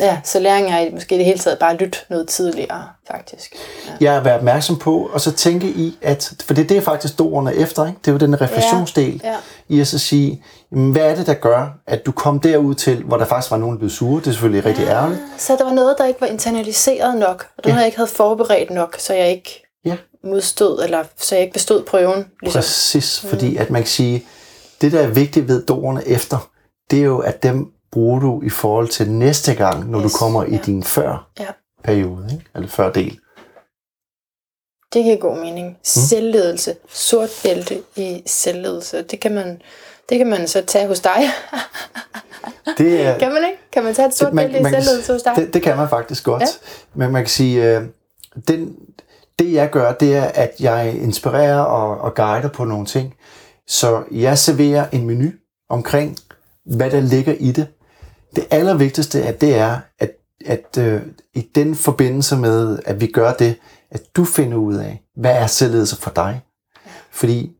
Ja, så læring er måske i det hele taget bare at lytte noget tidligere, faktisk. Ja. Jeg er være opmærksom på, og så tænke i, at, for det, det er faktisk doerne efter, ikke? det er jo den refleksionsdel, Ja, ja. i at så sige, jamen, hvad er det, der gør, at du kom derud til, hvor der faktisk var nogen, der blev sure, det er selvfølgelig rigtig ærgerligt. Så der var noget, der ikke var internaliseret nok, og noget, Ja. jeg ikke havde forberedt nok, så jeg ikke Ja. modstod, eller så jeg ikke bestod prøven. Ligesom. Præcis, fordi at man kan sige, det der er vigtigt ved doerne efter, det er jo, at dem bruger du i forhold til næste gang, når Yes, du kommer i ja. din før Ja. periode, ikke? eller før del. Det giver god mening. Selvledelse. Sort bælte i selvledelse. Det kan man, det kan man så tage hos dig. Det er, kan man ikke? Kan man tage et sort man- bælte i man kan- selvledelse hos dig? Det, det kan man faktisk godt. Ja. Men man kan sige, øh, den, det jeg gør, det er, at jeg inspirerer og, og guider på nogle ting. Så jeg serverer en menu omkring, hvad der ligger i det. Det allervigtigste er, det er, at, at øh, i den forbindelse med, at vi gør det, at du finder ud af, hvad er selvledelse for dig. Fordi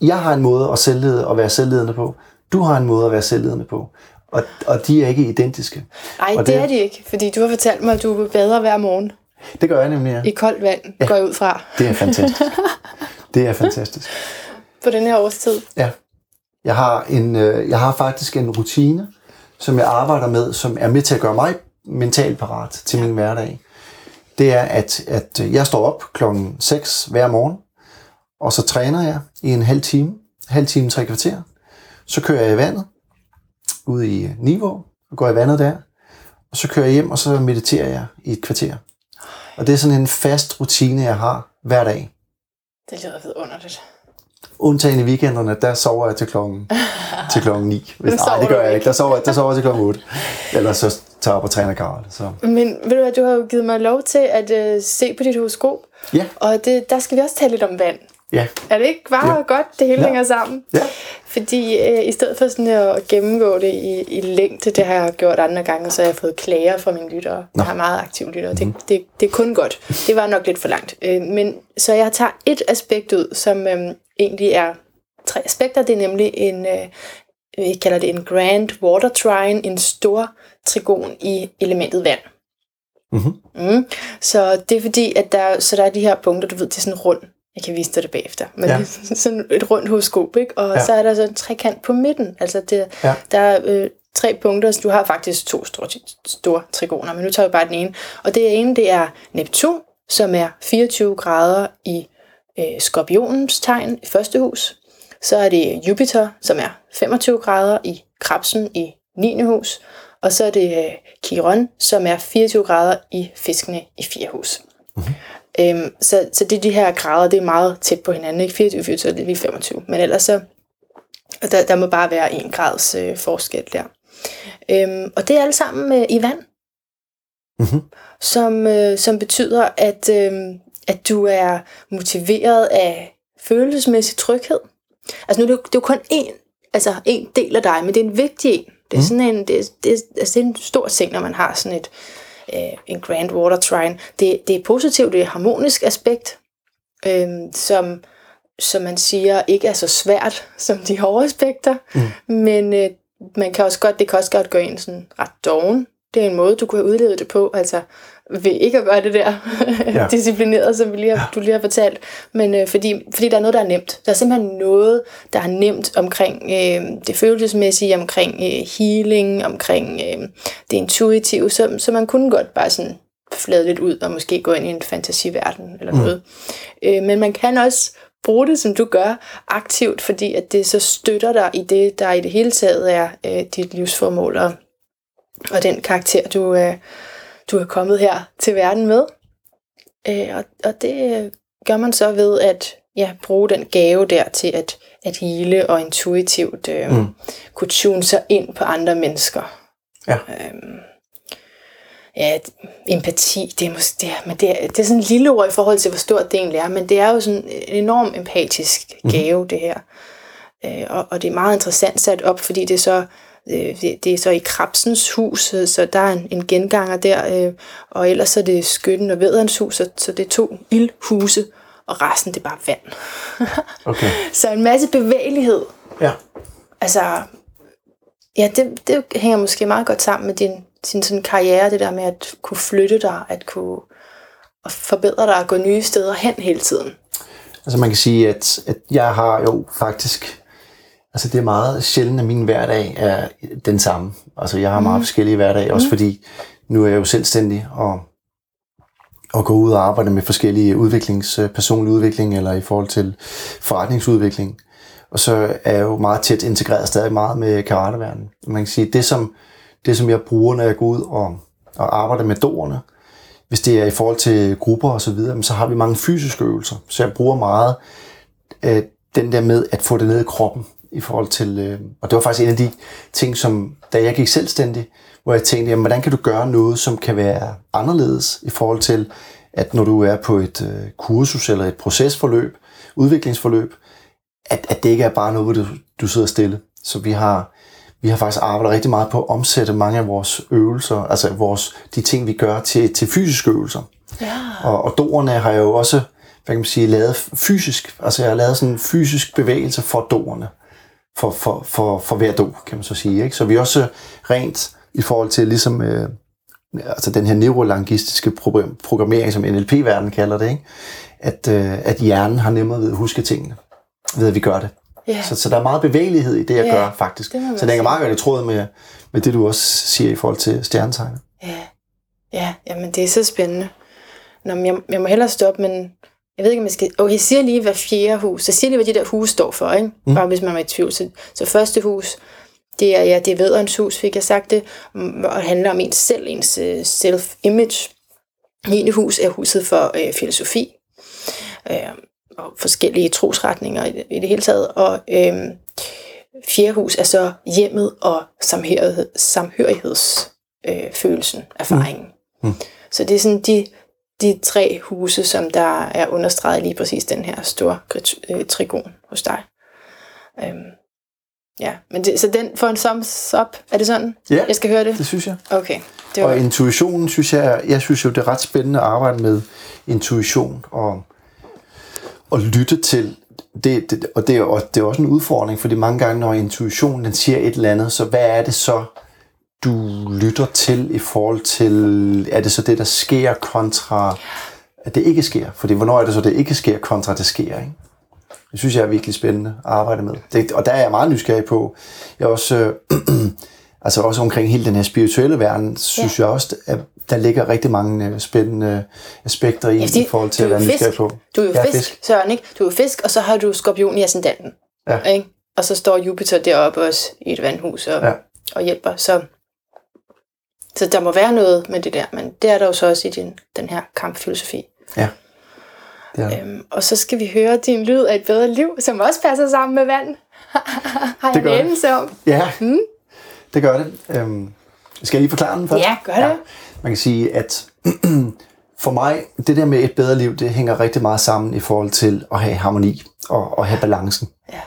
jeg har en måde at selvlede og være selvledende på. Du har en måde at være selvledende på. Og, og de er ikke identiske. Nej, det, det- er de ikke, fordi du har fortalt mig, at du bader hver morgen Det gør jeg nemlig, ja. i koldt vand, ja. går jeg ud fra, Det er fantastisk. Det er fantastisk. på den her årstid. Ja. Jeg har, en, øh, jeg har faktisk en rutine, som jeg arbejder med, som er med til at gøre mig mentalt parat til min hverdag. Det er, at, at jeg står op klokken 6 hver morgen, og så træner jeg i en halv time, halv time, tre kvarter. Så kører jeg i vandet, ude i Niveau, og går i vandet der. Og så kører jeg hjem, og så mediterer jeg i et kvarter. Og det er sådan en fast rutine, jeg har hver dag. Det lyder vidunderligt. Undtagen i weekenderne, der sover jeg til klokken, til klokken 9. Hvis, nej, det gør jeg ikke. Der sover, der sover jeg til klokken 8. Ellers så tager jeg op og træner Karl. Så. Men ved du hvad, du har jo givet mig lov til at øh, se på dit horoskop, Ja, og det, der skal vi også tale lidt om vand. ja, Er det ikke bare Ja. godt, det hele Ja. hænger sammen? ja. Fordi øh, i stedet for sådan at gennemgå det i, i længde, det har jeg gjort andre gange, så har jeg fået klager fra mine lyttere. Jeg har meget aktive lyttere. Det, det, det er kun godt. Det var nok lidt for langt. Øh, men Så jeg tager et aspekt ud, som øh, egentlig er tre aspekter. Det er nemlig en, øh, vi kalder det en grand water trine, en stor trigon i elementet vand. Mhm. Mm. Så det er fordi, at der, så der er de her punkter, du ved, det er sådan rund. Jeg kan vise dig det bagefter. Men Ja. ja. sådan et rundt horoskop, ikke? Og Ja. så er der så en trekant på midten. Altså det, Ja. der er øh, tre punkter, så du har faktisk to store, store trigoner, men nu tager vi bare den ene. Og det ene, det er Neptun, som er 24 grader i øh, skorpionens tegn i første hus. Så er det Jupiter, som er 25 grader i krebsen i 9. hus. Og så er det øh, Chiron, som er 24 grader i fiskene i 4. hus. Mm-hmm. Øhm, så, så det de her grader, det er meget tæt på hinanden. Ikke 24, 24, det er lige 25. Men ellers så, der, der må bare være en grads øh, forskel der. Øhm, og det er alle sammen øh, i vand, Mhm. som, øh, som betyder, at, øh, at du er motiveret af følelsesmæssig tryghed. Altså nu er det jo, det er jo kun en, altså en del af dig, men det er en vigtig en. Det er, sådan en, det, er, det, er, altså det er en stor ting, når man har sådan et øh, en grand water trine. Det, det er positivt, det er et harmonisk aspekt, øh, som, som man siger ikke er så svært som de hårde aspekter, mm. men øh, man kan også godt, det kan også godt gøre en sådan ret doven. Det er en måde, du kunne have udlevet det på, altså ved ikke at gøre det der Ja. ja. disciplineret, som vi lige har, du lige har fortalt, men øh, fordi, fordi der er noget, der er nemt. Der er simpelthen noget, der er nemt omkring øh, det følelsesmæssige, omkring øh, healing, omkring øh, det intuitive, så, så man kunne godt bare sådan flade lidt ud og måske gå ind i en fantasiverden eller noget. Øh, men man kan også bruge det, som du gør, aktivt, fordi at det så støtter dig i det, der i det hele taget er øh, dit livsformål og, og den karakter, du, øh, du er kommet her til verden med. Øh, og, og det gør man så ved at ja, bruge den gave der til at, at hele og intuitivt øh, Mm. kunne tune sig ind på andre mennesker. Ja. Øhm, ja, empati, det er, mås- det, er, men det, er, det er sådan en lille ord i forhold til, hvor stort det egentlig er, men det er jo sådan en enorm empatisk gave, mm. det her. Øh, og, og det er meget interessant sat op, fordi det så Øh, det, det er så i Krabsens hus, øh, så der er en, en genganger der, øh, og ellers er det Skytten og Væderens hus, så, så det er to ildhuse, og resten det er bare vand. Okay. så en masse bevægelighed. Ja. Altså, ja, det, det hænger måske meget godt sammen med din, din sådan karriere, det der med at kunne flytte dig, at kunne at forbedre dig og gå nye steder hen hele tiden. Altså man kan sige, at, at jeg har jo faktisk, altså det er meget sjældent, at min hverdag er den samme. Altså jeg har meget mm. forskellige hverdage, også mm. fordi nu er jeg jo selvstændig og, og går ud og arbejder med forskellige udviklings, personlig udvikling eller i forhold til forretningsudvikling. Og så er jeg jo meget tæt integreret stadig meget med karateverdenen. Man kan sige, det som, det som jeg bruger, når jeg går ud og, og arbejder med doerne, hvis det er i forhold til grupper og så videre, så har vi mange fysiske øvelser. Så jeg bruger meget øh, den der med at få det ned i kroppen i forhold til, øh, og det var faktisk en af de ting, som da jeg gik selvstændig, hvor jeg tænkte, jamen, hvordan kan du gøre noget, som kan være anderledes i forhold til, at når du er på et øh, kursus eller et procesforløb, udviklingsforløb, at, at det ikke er bare noget, du, du sidder stille. Så vi har, vi har faktisk arbejdet rigtig meget på at omsætte mange af vores øvelser, altså vores, de ting, vi gør til, til fysiske øvelser. Ja. Og, og doerne har jeg jo også, hvad kan man sige, lavet fysisk, altså jeg har lavet sådan en fysisk bevægelse for doerne, for, for, for, for hver do, kan man så sige. Ikke? Så vi også rent i forhold til ligesom, øh, altså den her neurolangistiske programmering, som NLP-verdenen kalder det, ikke? At, øh, at hjernen har nemmere ved at huske tingene, ved at vi gør det. Yeah. Så, så der er meget bevægelighed i det, jeg Ja, gør, faktisk. det Så det hænger meget godt i tråd med, med det, du også siger i forhold til stjernetegnet. Ja, ja jamen det er så spændende. Nå, men jeg, jeg må hellere stoppe, men jeg ved ikke, om jeg skal... Okay, jeg siger lige, hvad fjerde hus... Jeg siger lige, hvad de der hus står for, ikke? Mm. Bare hvis man var i tvivl. Så, så første hus, det er, ja, det er vædderens hus, fik jeg sagt det, og handler om ens selv, ens uh, self-image. 9. hus er huset for øh, filosofi, øh, og forskellige trosretninger i det, i det hele taget, og øh, fjerde hus er så hjemmet og samhørighed, samhørighedsfølelsen, øh, erfaringen. Mm. Mm. Så det er sådan de, de tre huse, som der er understreget lige præcis den her store øh, trigon hos dig. Øhm, ja, men det, så den får en thumbs up, er det sådan? Ja. Jeg skal høre det? Det synes jeg. Okay. Det var, Og intuitionen, synes jeg, jeg synes jo, det er ret spændende at arbejde med intuition og, og lytte til det, det, og det er, og det er også en udfordring, fordi mange gange, når intuitionen den siger et eller andet, så hvad er det så, du lytter til i forhold til, er det så det, der sker kontra, at det ikke sker? Fordi hvornår er det så, det ikke sker kontra, det sker, ikke? Det synes jeg er virkelig spændende at arbejde med. Det, og der er jeg meget nysgerrig på. Jeg er også, øh, altså også omkring hele den her spirituelle verden, synes ja. jeg også, at der ligger rigtig mange øh, spændende aspekter i, Ja, i forhold til at være nysgerrig på. du er jo Jeg fisk, fisk, Søren, ikke? Du er jo fisk, og så har du skorpion i ascendanten. Ja. Ikke? Og så står Jupiter deroppe også i et vandhus og, Ja. ja. og hjælper. Så, så der må være noget med det der, men det er der jo så også i din, den her kampfilosofi. Ja. Det det. Øhm, og så skal vi høre din lyd af et bedre liv, som også passer sammen med vand. har jeg gør en det. anelse om? Ja, det gør det. Øhm, skal jeg lige forklare den først? Ja, gør det. Man kan sige, at for mig, det der med et bedre liv, det hænger rigtig meget sammen i forhold til at have harmoni og, og have balancen. Ja.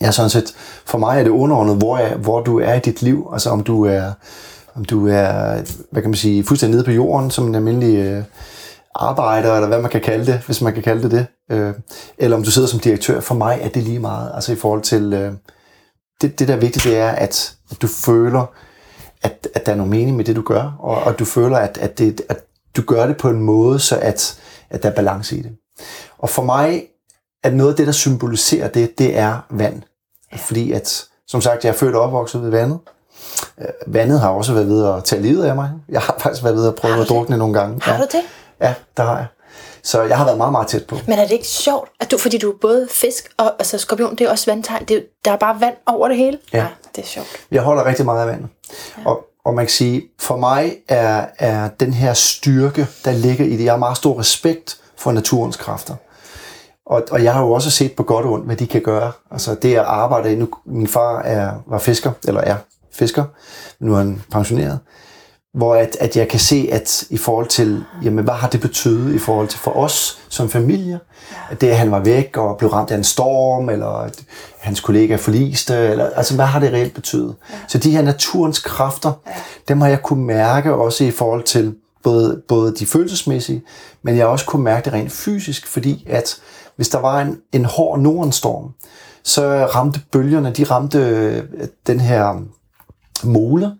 Ja, sådan set, for mig er det underordnet, hvor, er, hvor du er i dit liv. Altså om du er, om du er, hvad kan man sige, fuldstændig nede på jorden, som en almindelig øh, arbejder, eller hvad man kan kalde det, hvis man kan kalde det det. Øh, eller om du sidder som direktør. For mig er det lige meget. Altså i forhold til, øh, det, det der er vigtigt, det er, at, at du føler, at, at der er noget mening med det, du gør, og, og du føler, at, at, det, at du gør det på en måde, så at, at der er balance i det. Og for mig at noget af det, der symboliserer det, det er vand. Fordi at, som sagt, jeg er født og opvokset ved vandet. Øh, Vandet har også været ved at tage livet af mig. Jeg har faktisk været ved at prøve at det? drukne nogle gange. Har ja. du det? Ja, der har jeg. Så jeg har været meget, meget tæt på. Men er det ikke sjovt, at du, fordi du er både fisk og altså skorpion, det er også vandtegn, det er, der er bare vand over det hele? Ja. det er sjovt. Jeg holder rigtig meget af vandet. Ja. Og, og man kan sige, for mig er, er den her styrke, der ligger i det, jeg har meget stor respekt for naturens kræfter. Og, og jeg har jo også set på godt og ondt, hvad de kan gøre. Altså det at arbejde, nu, min far er, var fisker, eller er fisker, nu er han pensioneret. hvor at, at jeg kan se, at i forhold til, jamen hvad har det betydet i forhold til for os som familie? At det, at han var væk og blev ramt af en storm, eller at hans kollega forliste, eller, altså hvad har det reelt betydet? Ja. Så de her naturens kræfter, ja. dem har jeg kunne mærke også i forhold til både, både de følelsesmæssige, men jeg har også kunne mærke det rent fysisk, fordi at hvis der var en, en hård nordstorm, så ramte bølgerne, de ramte øh, den her mole,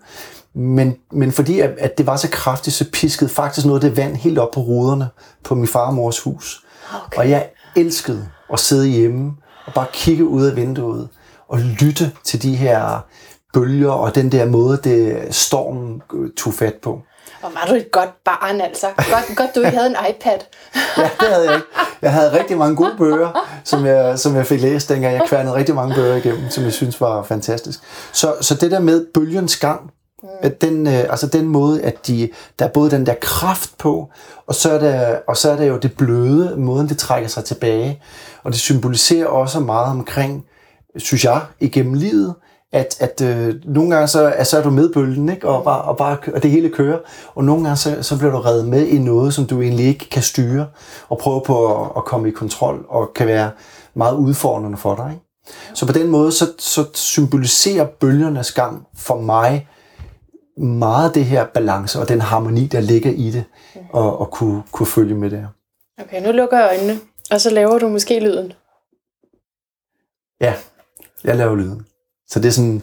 men, men fordi at, at det var så kraftigt, så piskede faktisk noget af det vand helt op på ruderne på min far og mors hus. Okay. Og jeg elskede at sidde hjemme og bare kigge ud af vinduet og lytte til de her bølger og den der måde, det stormen tog fat på. Hvor var du et godt barn, altså. Godt, godt du ikke havde en iPad. ja, det havde jeg ikke. Jeg havde rigtig mange gode bøger, som jeg, som jeg fik læst dengang. Jeg kværnede rigtig mange bøger igennem, som jeg synes var fantastisk. Så, så det der med bølgens gang, Mm. Den, øh, altså den måde, at de, der er både den der kraft på, og så, er der, og så er der jo det bløde, måden det trækker sig tilbage. Og det symboliserer også meget omkring, synes jeg, igennem livet, at, at øh, nogle gange så, at så er du med bølgen, ikke? Og, bare, og, bare, og det hele kører, og nogle gange så, så bliver du reddet med i noget, som du egentlig ikke kan styre, og prøve på at, at komme i kontrol, og kan være meget udfordrende for dig. Ikke? Så på den måde, så, så symboliserer bølgernes gang for mig meget det her balance og den harmoni, der ligger i det, og, og kunne, kunne følge med det her. Okay, nu lukker jeg øjnene, og så laver du måske lyden. Ja, jeg laver lyden. Så det er sådan...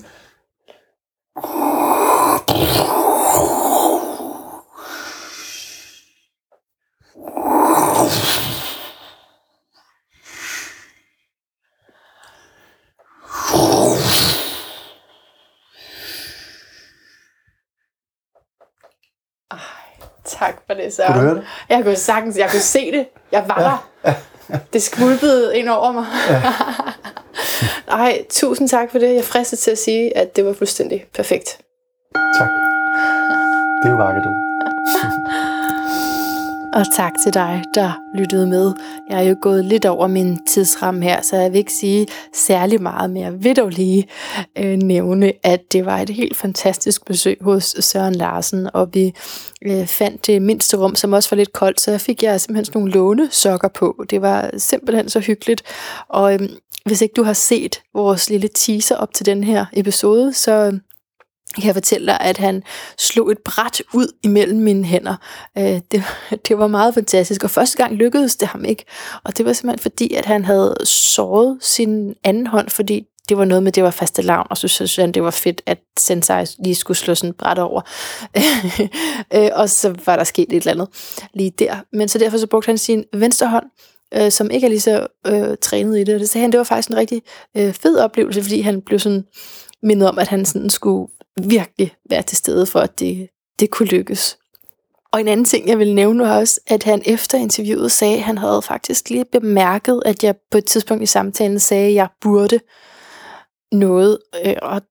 Tak for det, så. Kunne du høre det? Jeg kunne sagtens, jeg kunne se det. Jeg var ja. der. Det skvulpede ind over mig. Ja. Ej, tusind tak for det. Jeg er fristet til at sige, at det var fuldstændig perfekt. Tak. Det var du. Og tak til dig, der lyttede med. Jeg er jo gået lidt over min tidsramme her, så jeg vil ikke sige særlig meget, men jeg vil dog lige øh, nævne, at det var et helt fantastisk besøg hos Søren Larsen, og vi øh, fandt det mindste rum, som også var lidt koldt, så fik jeg simpelthen sådan nogle lånesokker på. Det var simpelthen så hyggeligt, og øh, hvis ikke du har set vores lille teaser op til den her episode, så jeg kan fortælle dig, at han slog et bræt ud imellem mine hænder. Øh, det, det var meget fantastisk, og første gang lykkedes det ham ikke. Og det var simpelthen fordi, at han havde såret sin anden hånd, fordi det var noget med, det var faste lavn, og så synes han, det var fedt, at Sensei lige skulle slå sådan bræt over. Øh, og så var der sket et eller andet lige der. Men så derfor så brugte han sin venstre hånd, øh, som ikke er lige så øh, trænet i det. Og det sagde han, det var faktisk en rigtig øh, fed oplevelse, fordi han blev sådan mindet om, at han sådan skulle virkelig være til stede for, at det, det kunne lykkes. Og en anden ting, jeg vil nævne, var også, at han efter interviewet sagde, at han havde faktisk lige bemærket, at jeg på et tidspunkt i samtalen sagde, at jeg burde noget. Øh, og,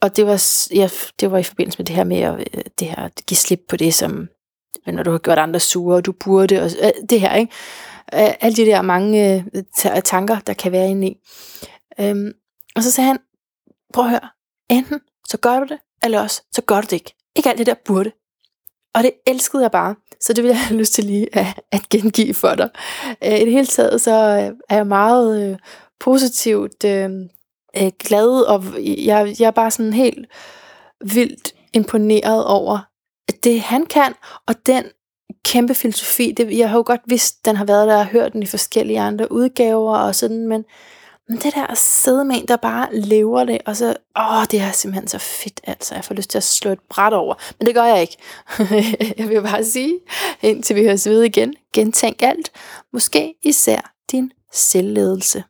og det, var, ja, det var i forbindelse med det her med at, øh, det her, at give slip på det, som når du har gjort andre sure, og du burde, og øh, det her, ikke? Alle de der mange øh, tanker, der kan være inde i. Øhm, og så sagde han, prøv at høre, enten så gør du det, eller også, så gør du det ikke. Ikke alt det der burde. Og det elskede jeg bare, så det vil jeg have lyst til lige at, at gengive for dig. Øh, I det hele taget, så øh, er jeg meget øh, positivt øh, øh, glad, og jeg, jeg er bare sådan helt vildt imponeret over det, han kan, og den kæmpe filosofi. Det, jeg har jo godt vidst, den har været der, og hørt den i forskellige andre udgaver og sådan, men men det der at sidde med en, der bare lever det, og så, åh, det er simpelthen så fedt, altså. Jeg får lyst til at slå et bræt over. Men det gør jeg ikke. jeg vil bare sige, indtil vi høres ved igen, gentænk alt. Måske især din selvledelse.